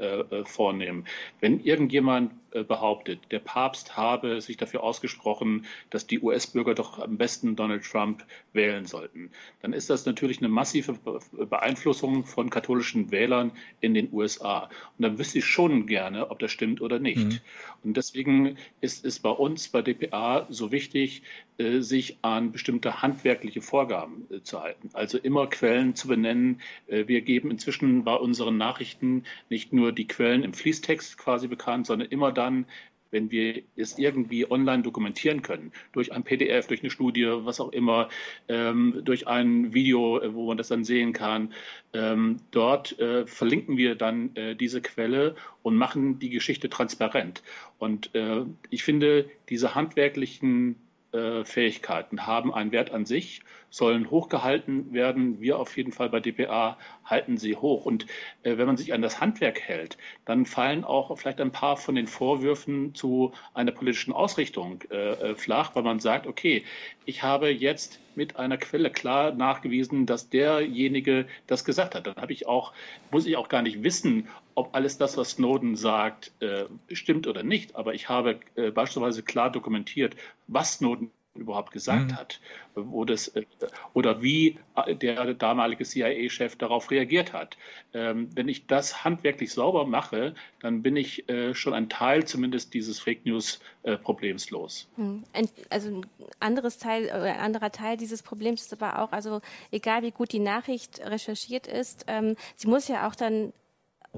B: vornehmen. Wenn irgendjemand behauptet, der Papst habe sich dafür ausgesprochen, dass die US-Bürger doch am besten Donald Trump wählen sollten, dann ist das natürlich eine massive Beeinflussung von katholischen Wählern in den USA. Und dann wüsste ich schon gerne, gerne, ob das stimmt oder nicht. Mhm. Und deswegen ist es bei uns bei DPA so wichtig, äh, sich an bestimmte handwerkliche Vorgaben äh, zu halten. Also immer Quellen zu benennen. Äh, wir geben inzwischen bei unseren Nachrichten nicht nur die Quellen im Fließtext quasi bekannt, sondern immer dann, wenn wir es irgendwie online dokumentieren können, durch ein PDF, durch eine Studie, was auch immer, ähm, durch ein Video, äh, wo man das dann sehen kann, ähm, dort äh, verlinken wir dann äh, diese Quelle und machen die Geschichte transparent. Und äh, ich finde, diese handwerklichen äh, Fähigkeiten haben einen Wert an sich, sollen hochgehalten werden. Wir auf jeden Fall bei DPA halten sie hoch. Und äh, wenn man sich an das Handwerk hält, dann fallen auch vielleicht ein paar von den Vorwürfen zu einer politischen Ausrichtung äh, äh flach, weil man sagt, okay, ich habe jetzt mit einer Quelle klar nachgewiesen, dass derjenige das gesagt hat. Dann habe ich auch, muss ich auch gar nicht wissen, ob alles das, was Snowden sagt, äh, stimmt oder nicht. Aber ich habe äh, beispielsweise klar dokumentiert, was Snowden überhaupt gesagt mhm. hat, wo das, äh, oder wie äh, der damalige CIA-Chef darauf reagiert hat. Ähm, wenn ich das handwerklich sauber mache, dann bin ich äh, schon ein Teil zumindest dieses Fake News-Problems los.
A: Mhm. Also ein anderes Teil, ein anderer Teil dieses Problems ist aber auch, also egal wie gut die Nachricht recherchiert ist, ähm, sie muss ja auch dann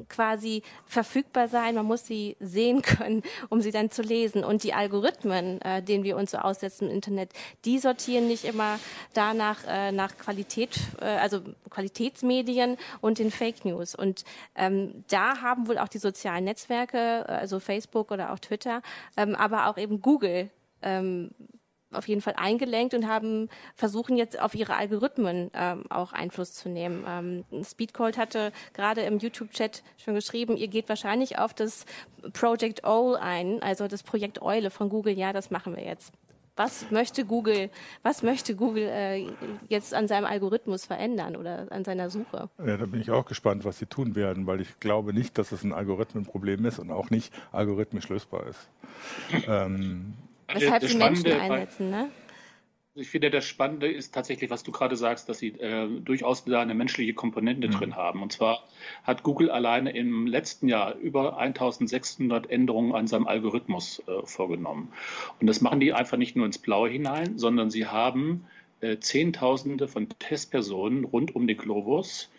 A: quasi verfügbar sein. Man muss sie sehen können, um sie dann zu lesen. Und die Algorithmen, äh, denen wir uns so aussetzen im Internet, die sortieren nicht immer danach äh, nach Qualität, äh, also Qualitätsmedien und den Fake News. Und ähm, da haben wohl auch die sozialen Netzwerke, also Facebook oder auch Twitter, ähm, aber auch eben Google ähm, auf jeden Fall eingelenkt und haben versuchen jetzt auf ihre Algorithmen ähm, auch Einfluss zu nehmen. Ähm, Speedcold hatte gerade im YouTube-Chat schon geschrieben, ihr geht wahrscheinlich auf das Project Owl ein, also das Projekt Eule von Google. Ja, das machen wir jetzt. Was möchte Google, was möchte Google äh, jetzt an seinem Algorithmus verändern oder an seiner Suche?
C: Ja, da bin ich auch gespannt, was sie tun werden, weil ich glaube nicht, dass es ein Algorithmenproblem ist und auch nicht algorithmisch lösbar ist.
A: ähm, Weshalb sie Menschen einsetzen, ne?
B: Ich finde, das Spannende ist tatsächlich, was du gerade sagst, dass sie äh, durchaus da eine menschliche Komponente mhm. drin haben. Und zwar hat Google alleine im letzten Jahr über 1600 Änderungen an seinem Algorithmus äh, vorgenommen. Und das machen die einfach nicht nur ins Blaue hinein, sondern sie haben äh, Zehntausende von Testpersonen rund um den Globus,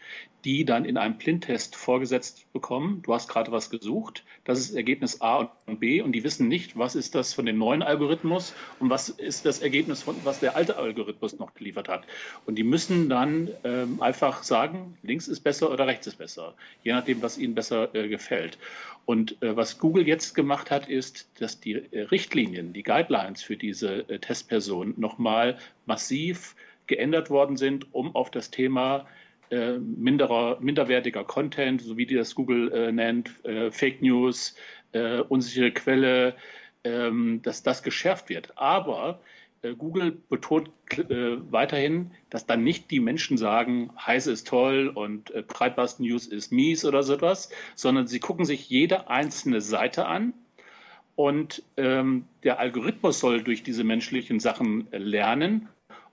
B: die dann in einem Blindtest vorgesetzt bekommen. Du hast gerade was gesucht. Das ist Ergebnis A und B und die wissen nicht, was ist das von dem neuen Algorithmus und was ist das Ergebnis von was der alte Algorithmus noch geliefert hat. Und die müssen dann ähm, einfach sagen, links ist besser oder rechts ist besser, je nachdem, was ihnen besser äh, gefällt. Und äh, was Google jetzt gemacht hat, ist, dass die äh, Richtlinien, die Guidelines für diese äh, Testperson nochmal massiv geändert worden sind, um auf das Thema äh, minderer, minderwertiger Content, so wie die das Google äh, nennt, äh, Fake News, äh, unsichere Quelle, ähm, dass das geschärft wird. Aber äh, Google betont äh, weiterhin, dass dann nicht die Menschen sagen, Heise ist toll und Breitbast News ist mies oder so etwas, sondern sie gucken sich jede einzelne Seite an und ähm, der Algorithmus soll durch diese menschlichen Sachen lernen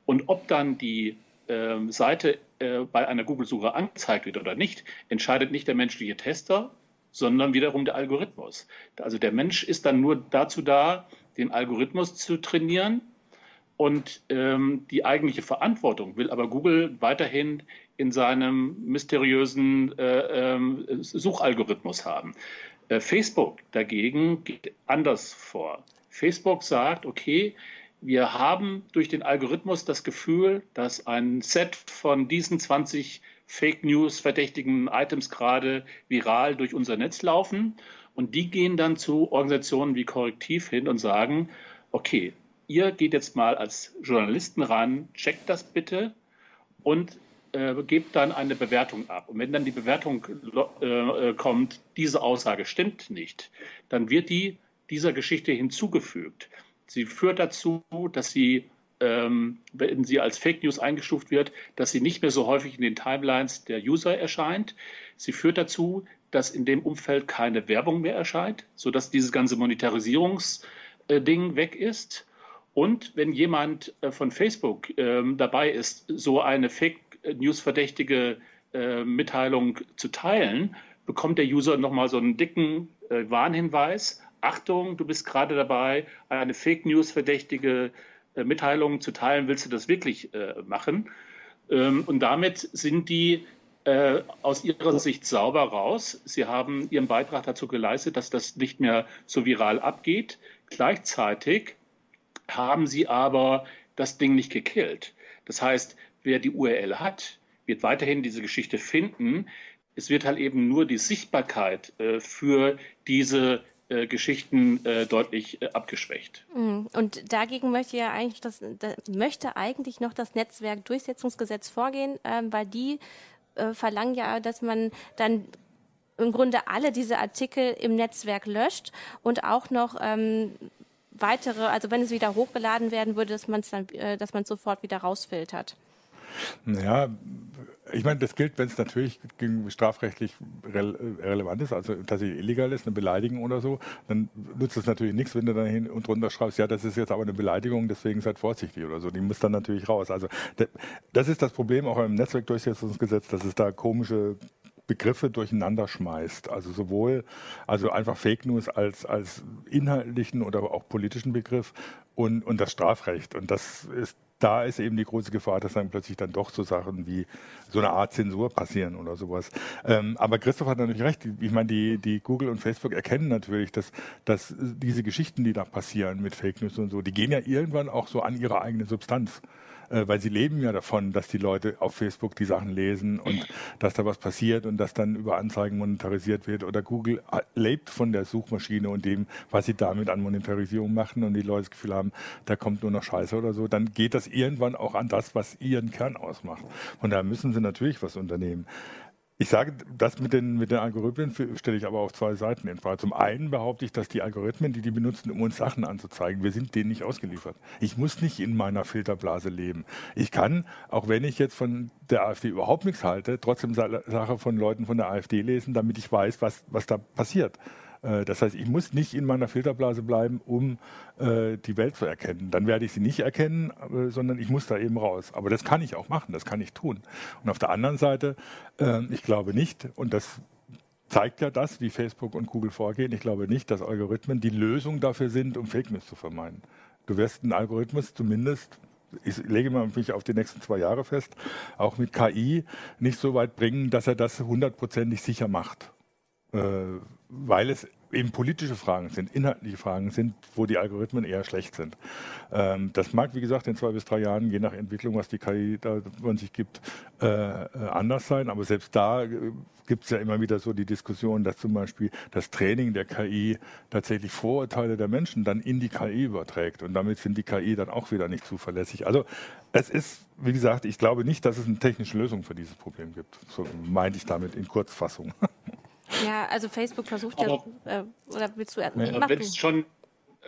B: und ob dann die äh, Seite äh, bei einer Google-Suche angezeigt wird oder nicht, entscheidet nicht der menschliche Tester, sondern wiederum der Algorithmus. Also der Mensch ist dann nur dazu da, den Algorithmus zu trainieren und ähm, die eigentliche Verantwortung will aber Google weiterhin in seinem mysteriösen äh, äh, Suchalgorithmus haben. Äh, Facebook dagegen geht anders vor. Facebook sagt, okay, wir haben durch den Algorithmus das Gefühl, dass ein Set von diesen 20 Fake News verdächtigen Items gerade viral durch unser Netz laufen. Und die gehen dann zu Organisationen wie Korrektiv hin und sagen, okay, ihr geht jetzt mal als Journalisten ran, checkt das bitte und äh, gebt dann eine Bewertung ab. Und wenn dann die Bewertung äh, äh kommt, diese Aussage stimmt nicht, dann wird die dieser Geschichte hinzugefügt. Sie führt dazu, dass sie, ähm, wenn sie als Fake News eingestuft wird, dass sie nicht mehr so häufig in den Timelines der User erscheint. Sie führt dazu, dass in dem Umfeld keine Werbung mehr erscheint, sodass dieses ganze Monetarisierungsding weg ist. Und wenn jemand äh, von Facebook ähm, dabei ist, so eine Fake News-verdächtige äh, Mitteilung zu teilen, bekommt der User nochmal so einen dicken äh, Warnhinweis. Achtung, du bist gerade dabei, eine Fake News verdächtige äh, Mitteilung zu teilen, willst du das wirklich äh, machen? Ähm, und damit sind die äh, aus ihrer Sicht sauber raus. Sie haben ihren Beitrag dazu geleistet, dass das nicht mehr so viral abgeht. Gleichzeitig haben sie aber das Ding nicht gekillt. Das heißt, wer die URL hat, wird weiterhin diese Geschichte finden. Es wird halt eben nur die Sichtbarkeit äh, für diese äh, Geschichten äh, deutlich äh, abgeschwächt.
A: Mhm. Und dagegen möchte ja eigentlich das, da möchte eigentlich noch das Netzwerkdurchsetzungsgesetz vorgehen, ähm, weil die äh, verlangen ja, dass man dann im Grunde alle diese Artikel im Netzwerk löscht und auch noch ähm, weitere, also wenn es wieder hochgeladen werden würde, dass man es dann, äh, dass man sofort wieder rausfiltert.
C: Ja, ich meine, das gilt, wenn es natürlich strafrechtlich re relevant ist, also tatsächlich illegal ist, eine Beleidigung oder so, dann nutzt es natürlich nichts, wenn du dann hin und runter schreibst, ja, das ist jetzt aber eine Beleidigung, deswegen seid vorsichtig oder so. Die muss dann natürlich raus. Also das ist das Problem auch im Netzwerkdurchsetzungsgesetz, dass es da komische Begriffe durcheinander schmeißt. Also sowohl also einfach Fake News als, als inhaltlichen oder auch politischen Begriff und, und das Strafrecht. Und das ist da ist eben die große Gefahr, dass dann plötzlich dann doch so Sachen wie so eine Art Zensur passieren oder sowas. Ähm, aber Christoph hat natürlich recht. Ich meine, die, die Google und Facebook erkennen natürlich, dass, dass diese Geschichten, die da passieren mit Fake News und so, die gehen ja irgendwann auch so an ihre eigene Substanz äh, weil sie leben ja davon, dass die Leute auf Facebook die Sachen lesen und dass da was passiert und dass dann über Anzeigen monetarisiert wird. Oder Google lebt von der Suchmaschine und dem, was sie damit an Monetarisierung machen und die Leute das Gefühl haben, da kommt nur noch Scheiße oder so, dann geht das irgendwann auch an das, was ihren Kern ausmacht. Und da müssen sie natürlich was unternehmen. Ich sage, das mit den, mit den Algorithmen stelle ich aber auf zwei Seiten in Frage. Zum einen behaupte ich, dass die Algorithmen, die die benutzen, um uns Sachen anzuzeigen, wir sind denen nicht ausgeliefert. Ich muss nicht in meiner Filterblase leben. Ich kann, auch wenn ich jetzt von der AfD überhaupt nichts halte, trotzdem Sachen von Leuten von der AfD lesen, damit ich weiß, was, was da passiert. Äh, das heißt, ich muss nicht in meiner Filterblase bleiben, um äh, die Welt zu erkennen. Dann werde ich sie nicht erkennen, äh, sondern ich muss da eben raus. Aber das kann ich auch machen, das kann ich tun. Und auf der anderen Seite, ich glaube nicht, und das zeigt ja das, wie Facebook und Google vorgehen. Ich glaube nicht, dass Algorithmen die Lösung dafür sind, um Fake News zu vermeiden. Du wirst einen Algorithmus zumindest ich lege mich auf die nächsten zwei Jahre fest, auch mit KI nicht so weit bringen, dass er das hundertprozentig sicher macht. Äh, weil es eben politische Fragen sind, inhaltliche Fragen sind, wo die Algorithmen eher schlecht sind. Ähm, das mag, wie gesagt, in zwei bis drei Jahren, je nach Entwicklung, was die KI da von sich gibt, äh, äh, anders sein. Aber selbst da äh, gibt es ja immer wieder so die Diskussion, dass zum Beispiel das Training der KI tatsächlich Vorurteile der Menschen dann in die KI überträgt. Und damit sind die KI dann auch wieder nicht zuverlässig. Also es ist, wie gesagt, ich glaube nicht, dass es eine technische Lösung für dieses Problem gibt. So meinte ich damit in Kurzfassung.
A: Ja, also Facebook versucht Aber, ja, äh, oder willst du,
B: wenn es schon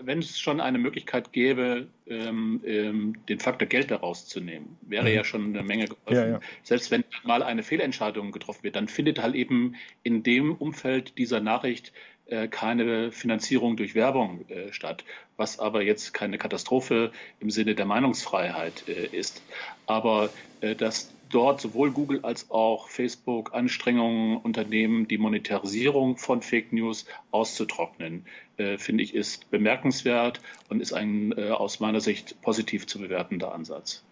B: wenn es schon eine Möglichkeit gäbe, ähm, ähm, den Faktor Geld daraus zu nehmen, wäre mhm. ja schon eine Menge geholfen. Ja, ja. Selbst wenn mal eine Fehlentscheidung getroffen wird, dann findet halt eben in dem Umfeld dieser Nachricht äh, keine Finanzierung durch Werbung äh, statt, was aber jetzt keine Katastrophe im Sinne der Meinungsfreiheit äh, ist. Aber äh, dass dort sowohl Google als auch Facebook Anstrengungen unternehmen, die Monetarisierung von Fake News auszutrocknen, äh, finde ich, ist bemerkenswert und ist ein äh, aus meiner Sicht positiv zu bewertender Ansatz.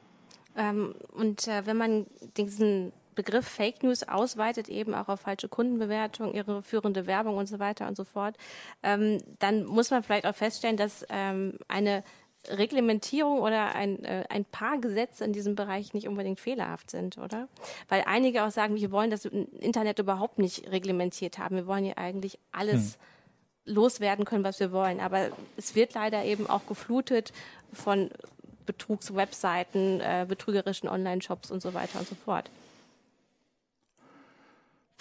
A: Ähm, und äh, wenn man diesen Begriff Fake News ausweitet, eben auch auf falsche Kundenbewertung, irreführende Werbung und so weiter und so fort, ähm, dann muss man vielleicht auch feststellen, dass ähm, eine Reglementierung oder ein, äh, ein paar Gesetze in diesem Bereich nicht unbedingt fehlerhaft sind, oder? Weil einige auch sagen, wir wollen das Internet überhaupt nicht reglementiert haben. Wir wollen ja eigentlich alles hm. loswerden können, was wir wollen. Aber es wird leider eben auch geflutet von Betrugswebseiten, äh, betrügerischen Online-Shops und so weiter und so fort.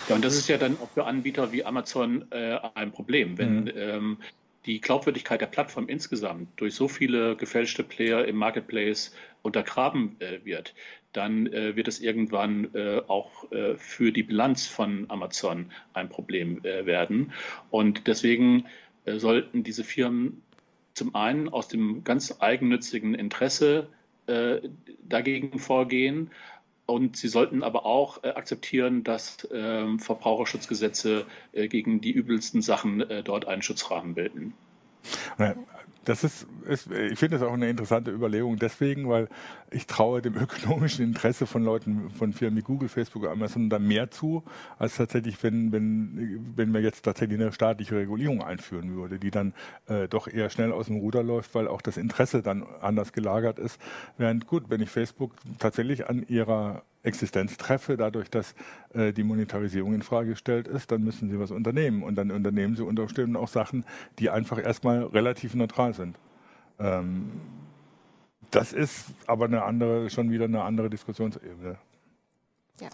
B: Ja, und das ist ja dann auch für Anbieter wie Amazon äh, ein Problem, wenn mhm. ähm, die Glaubwürdigkeit der Plattform insgesamt durch so viele gefälschte Player im Marketplace untergraben äh, wird, dann äh, wird es irgendwann äh, auch äh, für die Bilanz von Amazon ein Problem äh, werden. Und deswegen äh, sollten diese Firmen zum einen aus dem ganz eigennützigen Interesse dagegen vorgehen, und sie sollten aber auch äh, akzeptieren, dass äh, Verbraucherschutzgesetze äh, gegen die übelsten Sachen äh, dort einen Schutzrahmen bilden.
C: Das ist, ist ich finde das auch eine interessante Überlegung deswegen, weil ich traue dem ökonomischen Interesse von Leuten, von Firmen wie Google, Facebook, Amazon da mehr zu, als tatsächlich, wenn, wenn, wenn man jetzt tatsächlich eine staatliche Regulierung einführen würde, die dann äh, doch eher schnell aus dem Ruder läuft, weil auch das Interesse dann anders gelagert ist. Während gut, wenn ich Facebook tatsächlich an ihrer Existenz treffe, dadurch, dass äh, die Monetarisierung in Frage gestellt ist, dann müssen sie was unternehmen. Und dann unternehmen sie unter Umständen auch Sachen, die einfach erstmal relativ neutral sind. Ähm, das ist aber eine andere, schon wieder eine andere Diskussionsebene. Ja.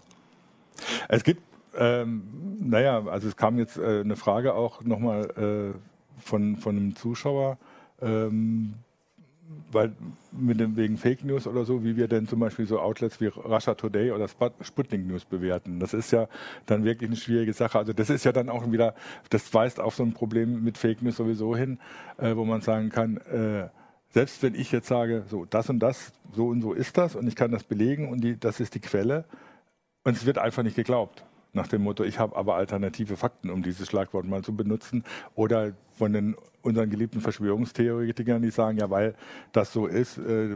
C: Es gibt, ähm, naja, also es kam jetzt äh, eine Frage auch nochmal äh, von, von einem Zuschauer, ähm, weil mit dem, wegen Fake News oder so, wie wir denn zum Beispiel so Outlets wie Russia Today oder Sputnik News bewerten. Das ist ja dann wirklich eine schwierige Sache. Also das ist ja dann auch wieder, das weist auf so ein Problem mit Fake News sowieso hin, äh, wo man sagen kann, äh, selbst wenn ich jetzt sage, so das und das, so und so ist das und ich kann das belegen und die, das ist die Quelle und es wird einfach nicht geglaubt. Nach dem Motto, ich habe aber alternative Fakten, um dieses Schlagwort mal zu benutzen. Oder von den unseren geliebten Verschwörungstheoretikern, die sagen, ja, weil das so ist, äh,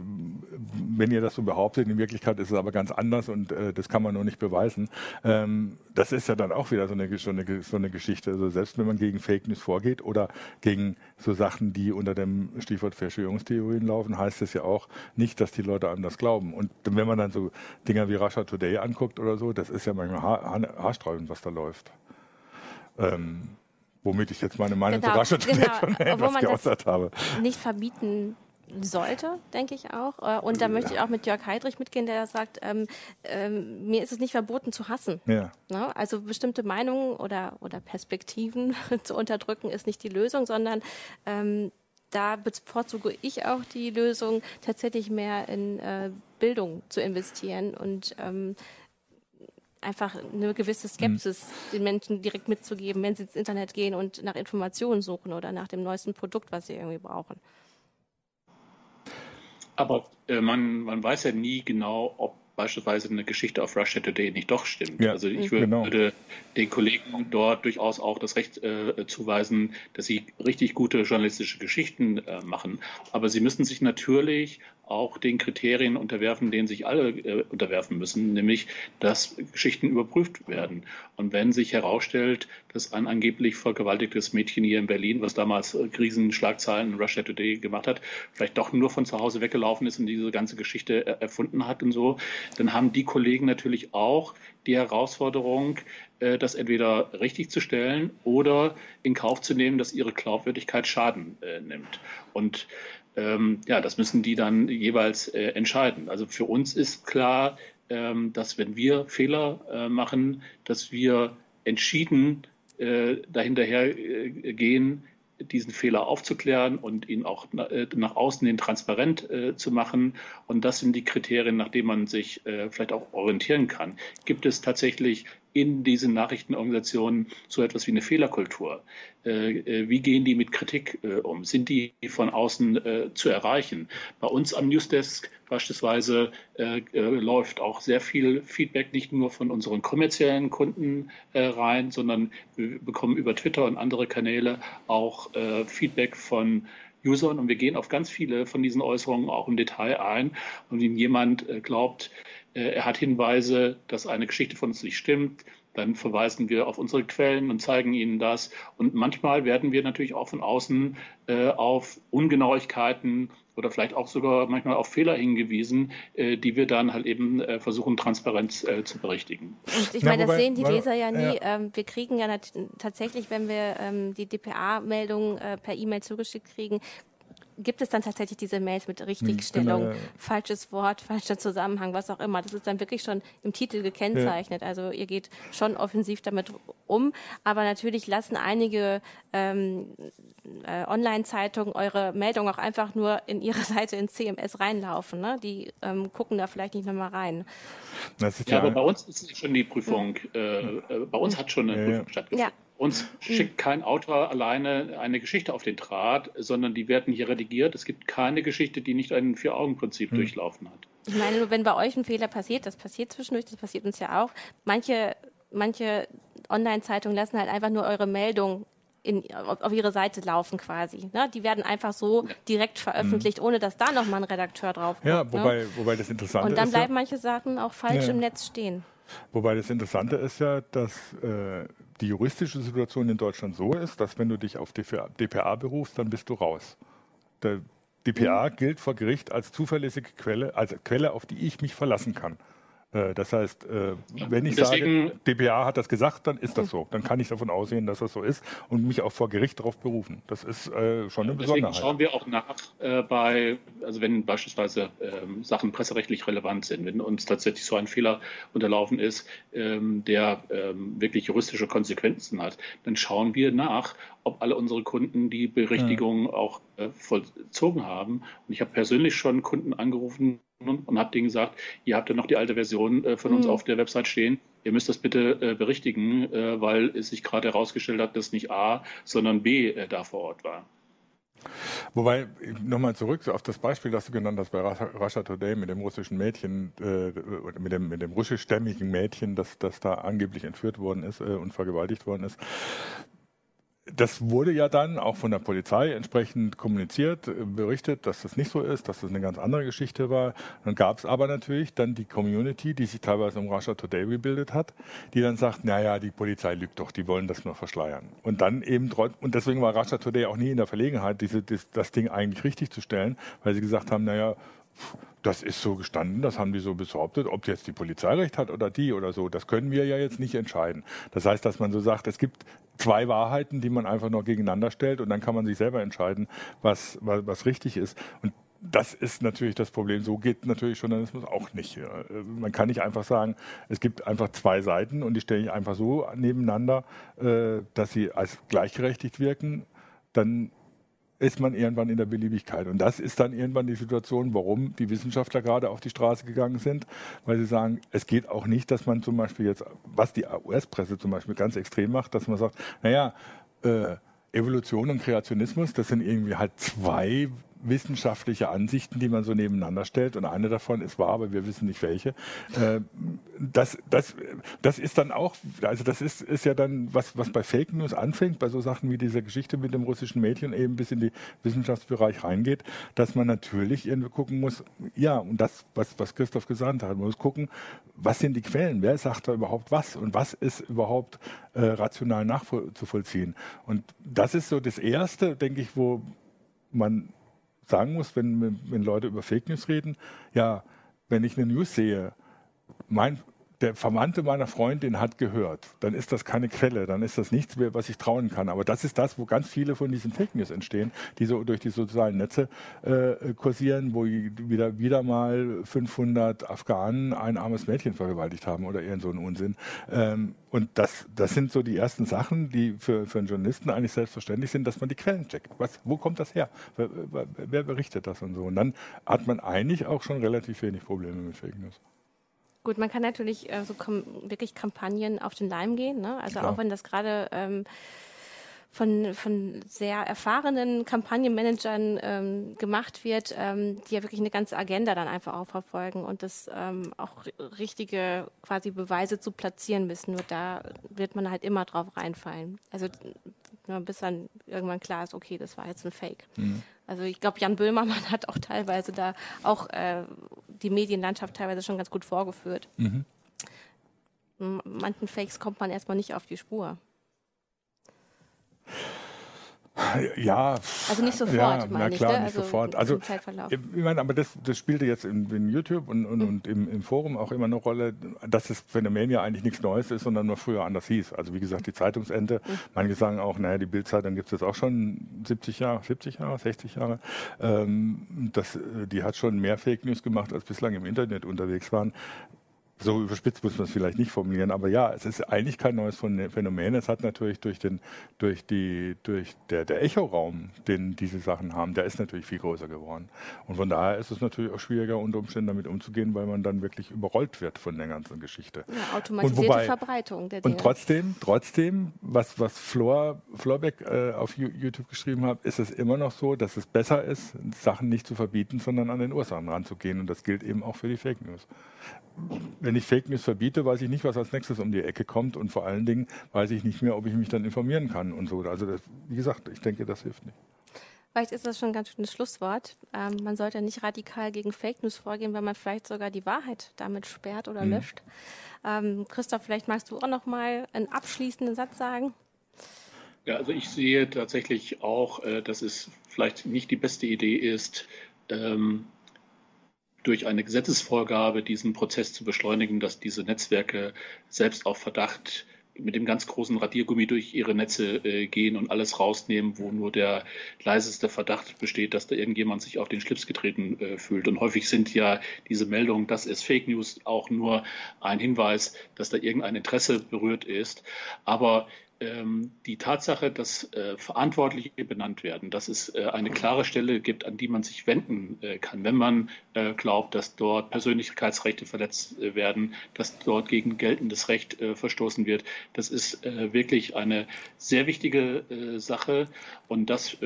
C: wenn ihr das so behauptet, in Wirklichkeit ist es aber ganz anders und äh, das kann man noch nicht beweisen. Ähm, das ist ja dann auch wieder so eine, so eine, so eine Geschichte. Also selbst wenn man gegen Fake News vorgeht oder gegen so Sachen, die unter dem Stichwort Verschwörungstheorien laufen, heißt es ja auch nicht, dass die Leute anders glauben. Und wenn man dann so Dinger wie Russia Today anguckt oder so, das ist ja manchmal haarsträubend, was da läuft. Ähm, womit ich jetzt meine Meinung genau, sogar schon, genau, schon etwas geäußert habe.
A: Nicht verbieten sollte, denke ich auch. Äh, und da ja. möchte ich auch mit Jörg Heidrich mitgehen, der sagt, ähm, ähm, mir ist es nicht verboten zu hassen. Ja. Ne? Also bestimmte Meinungen oder, oder Perspektiven zu unterdrücken ist nicht die Lösung, sondern ähm, da bevorzuge ich auch die Lösung, tatsächlich mehr in äh, Bildung zu investieren und ähm, einfach eine gewisse Skepsis mhm. den Menschen direkt mitzugeben, wenn sie ins Internet gehen und nach Informationen suchen oder nach dem neuesten Produkt, was sie irgendwie brauchen.
B: Aber äh, man, man weiß ja nie genau, ob beispielsweise eine Geschichte auf Russia Today nicht doch stimmt. Ja, also ich würde, genau. würde, den Kollegen dort durchaus auch das Recht äh, zuweisen, dass sie richtig gute journalistische Geschichten äh, machen. Aber sie müssen sich natürlich auch den Kriterien unterwerfen, denen sich alle äh, unterwerfen müssen, nämlich dass Geschichten überprüft werden. Und wenn sich herausstellt, dass ein angeblich vergewaltigtes Mädchen hier in Berlin, was damals äh, Krisenschlagzeilen in Russia Today gemacht hat, vielleicht doch nur von zu Hause weggelaufen ist und diese ganze Geschichte äh, erfunden hat und so, dann haben die Kollegen natürlich auch die Herausforderung, äh, das entweder richtig zu stellen oder in Kauf zu nehmen, dass ihre Glaubwürdigkeit Schaden äh, nimmt. Und ähm, ja, das müssen die dann jeweils äh, entscheiden. Also für uns ist klar, ähm, dass wenn wir Fehler äh, machen, dass wir entschieden äh, dahinterher äh, gehen, diesen Fehler aufzuklären und ihn auch äh, nach außen hin transparent äh, zu machen. Und das sind die Kriterien, nach denen man sich vielleicht auch orientieren kann. Gibt es tatsächlich in diesen Nachrichtenorganisationen so etwas wie eine Fehlerkultur? Äh, äh, wie gehen die mit Kritik äh, um? Sind die von außen zu erreichen? Bei uns am Newsdesk beispielsweise läuft auch sehr viel Feedback nicht nur von unseren kommerziellen Kunden rein, sondern wir bekommen über Twitter und andere Kanäle auch Feedback von Usern und wir gehen auf ganz viele von diesen Äußerungen auch im Detail ein. Und wenn jemand glaubt, er hat Hinweise, dass eine Geschichte von uns nicht stimmt, dann verweisen wir auf unsere Quellen und zeigen ihnen das. Und manchmal werden wir natürlich auch von außen äh, auf Ungenauigkeiten oder vielleicht auch sogar manchmal auf Fehler hingewiesen, äh, die wir dann halt eben äh, versuchen, transparent äh, zu berichtigen.
A: Und ich meine, das sehen die Leser ja nie. Ja. Ähm, wir kriegen ja tatsächlich, wenn wir ähm, die DPA-Meldung äh, per E-Mail zugeschickt kriegen, gibt es dann tatsächlich diese Mails mit Richtigstellung, genau. falsches Wort, falscher Zusammenhang, was auch immer. Das ist dann wirklich schon im Titel gekennzeichnet. Ja. Also ihr geht schon offensiv damit um. Aber natürlich lassen einige ähm, äh, Online-Zeitungen eure Meldung auch einfach nur in ihre Seite in CMS reinlaufen. Ne? Die ähm, gucken da vielleicht nicht nochmal rein.
B: ja, ja, aber bei uns ist schon die Prüfung, hm. äh, äh, bei uns hat schon eine Prüfung stattgefunden. Uns schickt kein Autor alleine eine Geschichte auf den Draht, sondern die werden hier redigiert. Es gibt keine Geschichte, die nicht ein Vier-Augen-Prinzip hm. durchlaufen hat.
A: Ich meine, nur wenn bei euch ein Fehler passiert, das passiert zwischendurch, das passiert uns ja auch. Manche, manche Online-Zeitungen lassen halt einfach nur eure Meldung in, auf, auf, ihre Seite laufen quasi. Ne? Die werden einfach so direkt veröffentlicht, mhm. ohne dass da nochmal ein Redakteur drauf kommt.
C: Ja, wobei, ne? wobei das Interessante ist.
A: Und dann bleiben ja, manche Sachen auch falsch ja. im Netz stehen.
C: Wobei das Interessante ist ja, dass äh, die juristische Situation in Deutschland so ist, dass wenn du dich auf DPA berufst, dann bist du raus. Der DPA mhm. gilt vor Gericht als zuverlässige Quelle, als Quelle, auf die ich mich verlassen kann. Äh, das heißt, äh, wenn ich Deswegen, sage, DPA hat das gesagt, dann ist das so. Dann kann ich davon ausgehen, dass das so ist und mich auch vor Gericht darauf berufen. Das ist äh, schon eine Besonderheit.
B: Deswegen schauen wir auch nach bei, also wenn beispielsweise ähm, Sachen presserechtlich relevant sind, wenn uns tatsächlich so ein Fehler unterlaufen ist, ähm, der ähm, wirklich juristische Konsequenzen hat, dann schauen wir nach, ob alle unsere Kunden die Berichtigung ja. auch vollzogen haben. Und ich habe persönlich schon Kunden angerufen, und habe denen gesagt, ihr habt ja noch die alte Version äh, von uns mhm. auf der Website stehen. Ihr müsst das bitte äh, berichtigen, äh, weil es sich gerade herausgestellt hat, dass nicht A, sondern B äh, da vor Ort war.
C: Wobei, nochmal zurück auf das Beispiel, das du genannt hast bei Russia Today mit dem russischen Mädchen, äh, mit dem, mit dem russischstämmigen Mädchen, das, das da angeblich entführt worden ist äh, und vergewaltigt worden ist das wurde ja dann auch von der Polizei entsprechend kommuniziert, äh, berichtet, dass das nicht so ist, dass das eine ganz andere Geschichte war. Dann gab es aber natürlich dann die Community, die sich teilweise um Russia Today gebildet hat, die dann sagt, naja, die Polizei lügt doch, die wollen das nur verschleiern. Und dann eben, und deswegen war Russia Today auch nie in der Verlegenheit, diese, das, das Ding eigentlich richtig zu stellen, weil sie gesagt haben, naja, das ist so gestanden, das haben die so behauptet. Ob jetzt die Polizei recht hat oder die oder so, das können wir ja jetzt nicht entscheiden. Das heißt, dass man so sagt, es gibt zwei Wahrheiten, die man einfach noch gegeneinander stellt und dann kann man sich selber entscheiden, was, was, was richtig ist. Und das ist natürlich das Problem. So geht natürlich Journalismus auch nicht. Man kann nicht einfach sagen, es gibt einfach zwei Seiten und die stelle ich einfach so nebeneinander, äh, dass sie als gleichgerechtigt wirken. Dann ist man irgendwann in der Beliebigkeit. Und das ist dann irgendwann die Situation, warum die Wissenschaftler gerade auf die Straße gegangen sind, weil sie sagen, es geht auch nicht, dass man zum Beispiel jetzt, was die US-Presse zum Beispiel ganz extrem macht, dass man sagt, naja, äh, Evolution und Kreationismus, das sind irgendwie halt zwei wissenschaftliche Ansichten, die man so nebeneinander stellt und eine davon ist wahr, aber wir wissen nicht welche. Äh, das, das, das ist dann auch, also das ist, ist ja dann, was, was bei Fake News anfängt, bei so Sachen wie dieser Geschichte mit dem russischen Mädchen eben bis in den Wissenschaftsbereich reingeht, dass man natürlich irgendwie gucken muss, ja, und das, was, was Christoph gesagt hat, man muss gucken, was sind die Quellen, wer sagt da überhaupt was und was ist überhaupt äh, rational nachzuvollziehen. Und das ist so das Erste, denke ich, wo man sagen muss, wenn, wenn Leute über Fake News reden, ja, wenn ich eine News sehe, mein der Verwandte meiner Freundin hat gehört, dann ist das keine Quelle, dann ist das nichts mehr, was ich trauen kann. Aber das ist das, wo ganz viele von diesen Fake News entstehen, die so durch die sozialen Netze äh, kursieren, wo wieder, wieder mal 500 Afghanen ein armes Mädchen vergewaltigt haben oder irgend so ein Unsinn. Ähm, und das, das sind so die ersten Sachen, die für, für einen Journalisten eigentlich selbstverständlich sind, dass man die Quellen checkt. Was, wo kommt das her? Wer, wer berichtet das und so? Und dann hat man eigentlich auch schon relativ wenig Probleme mit Fake News.
A: Gut, man kann natürlich äh, so wirklich Kampagnen auf den Leim gehen. Ne? Also Klar. auch wenn das gerade ähm, von, von sehr erfahrenen Kampagnenmanagern ähm, gemacht wird, ähm, die ja wirklich eine ganze Agenda dann einfach auch verfolgen und das ähm, auch richtige quasi Beweise zu platzieren müssen. Nur da wird man halt immer drauf reinfallen. Also nur bis dann irgendwann klar ist, okay, das war jetzt ein Fake. Mhm. Also ich glaube, Jan Böhmermann hat auch teilweise da auch äh, die Medienlandschaft teilweise schon ganz gut vorgeführt. Mhm. Manchen Fakes kommt man erstmal nicht auf die Spur.
C: Ja.
A: Also nicht sofort,
C: ja,
A: na
C: klar, ich, ne? nicht also sofort. Also, ich meine, aber das, das spielte jetzt in, in YouTube und, und, mhm. und im, im, Forum auch immer eine Rolle, dass das Phänomen ja eigentlich nichts Neues ist, sondern nur früher anders hieß. Also wie gesagt, die Zeitungsende, mhm. manche sagen auch, naja, die Bildzeitung gibt es jetzt auch schon 70 Jahre, 70 Jahre, 60 Jahre. Ähm, das, die hat schon mehr Fake News gemacht, als bislang im Internet unterwegs waren. So überspitzt muss man es vielleicht nicht formulieren, aber ja, es ist eigentlich kein neues Phänomen. Es hat natürlich durch den, durch die, durch der, der Echoraum, den diese Sachen haben, der ist natürlich viel größer geworden. Und von daher ist es natürlich auch schwieriger, unter Umständen damit umzugehen, weil man dann wirklich überrollt wird von der ganzen Geschichte.
A: Ja, automatisierte wobei, Verbreitung
C: der Dinge. Und trotzdem, trotzdem, was, was Flor, Florbeck äh, auf YouTube geschrieben hat, ist es immer noch so, dass es besser ist, Sachen nicht zu verbieten, sondern an den Ursachen ranzugehen. Und das gilt eben auch für die Fake News wenn ich Fake News verbiete, weiß ich nicht, was als nächstes um die Ecke kommt und vor allen Dingen weiß ich nicht mehr, ob ich mich dann informieren kann und so. Also das, wie gesagt, ich denke, das hilft nicht.
A: Vielleicht ist das schon ein ganz schönes Schlusswort. Ähm, man sollte nicht radikal gegen Fake News vorgehen, weil man vielleicht sogar die Wahrheit damit sperrt oder mhm. löscht. Ähm, Christoph, vielleicht magst du auch noch mal einen abschließenden Satz sagen.
B: Ja, also ich sehe tatsächlich auch, äh, dass es vielleicht nicht die beste Idee ist, ähm, durch eine Gesetzesvorgabe diesen Prozess zu beschleunigen, dass diese Netzwerke selbst auf Verdacht mit dem ganz großen Radiergummi durch ihre Netze äh, gehen und alles rausnehmen, wo nur der leiseste Verdacht besteht, dass da irgendjemand sich auf den Schlips getreten äh, fühlt. Und häufig sind ja diese Meldungen, das ist Fake News, auch nur ein Hinweis, dass da irgendein Interesse berührt ist. Aber die Tatsache, dass äh, Verantwortliche benannt werden, dass es äh, eine klare Stelle gibt, an die man sich wenden äh, kann, wenn man glaubt, dass dort Persönlichkeitsrechte verletzt werden, dass dort gegen geltendes Recht verstoßen wird, das ist wirklich eine sehr wichtige Sache. Und das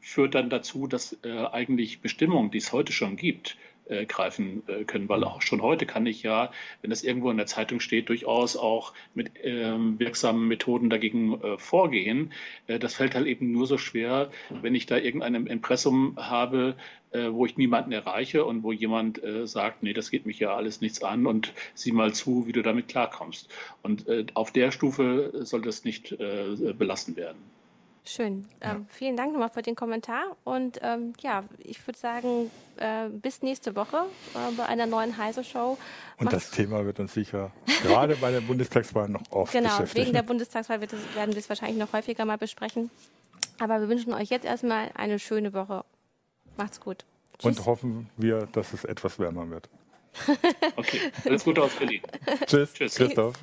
B: führt dann dazu, dass eigentlich Bestimmungen, die es heute schon gibt, äh, greifen äh, können, weil auch schon heute kann ich ja, wenn das irgendwo in der Zeitung steht, durchaus auch mit ähm, wirksamen Methoden dagegen äh, vorgehen. Äh, das fällt halt eben nur so schwer, wenn ich da irgendein Impressum habe, äh, wo ich niemanden erreiche und wo jemand äh, sagt, nee, das geht mich ja alles nichts an und sieh mal zu, wie du damit klarkommst. Und auf der Stufe soll das nicht belassen werden.
A: Schön. Ja. Ähm, vielen Dank nochmal für den Kommentar. Und ähm, ja, ich würde sagen, äh, bis nächste Woche äh, bei einer neuen Heise-Show.
C: Und das Thema wird uns sicher gerade bei der Bundestagswahl noch oft
A: genau,
C: beschäftigen.
A: Genau, wegen der Bundestagswahl wird es, werden wir es wahrscheinlich noch häufiger mal besprechen. Aber wir wünschen euch jetzt erstmal eine schöne Woche. Macht's gut.
C: Tschüss. Und hoffen wir, dass es etwas wärmer wird.
B: okay, alles Gute aus Berlin.
C: Tschüss, Tschüss. Christoph.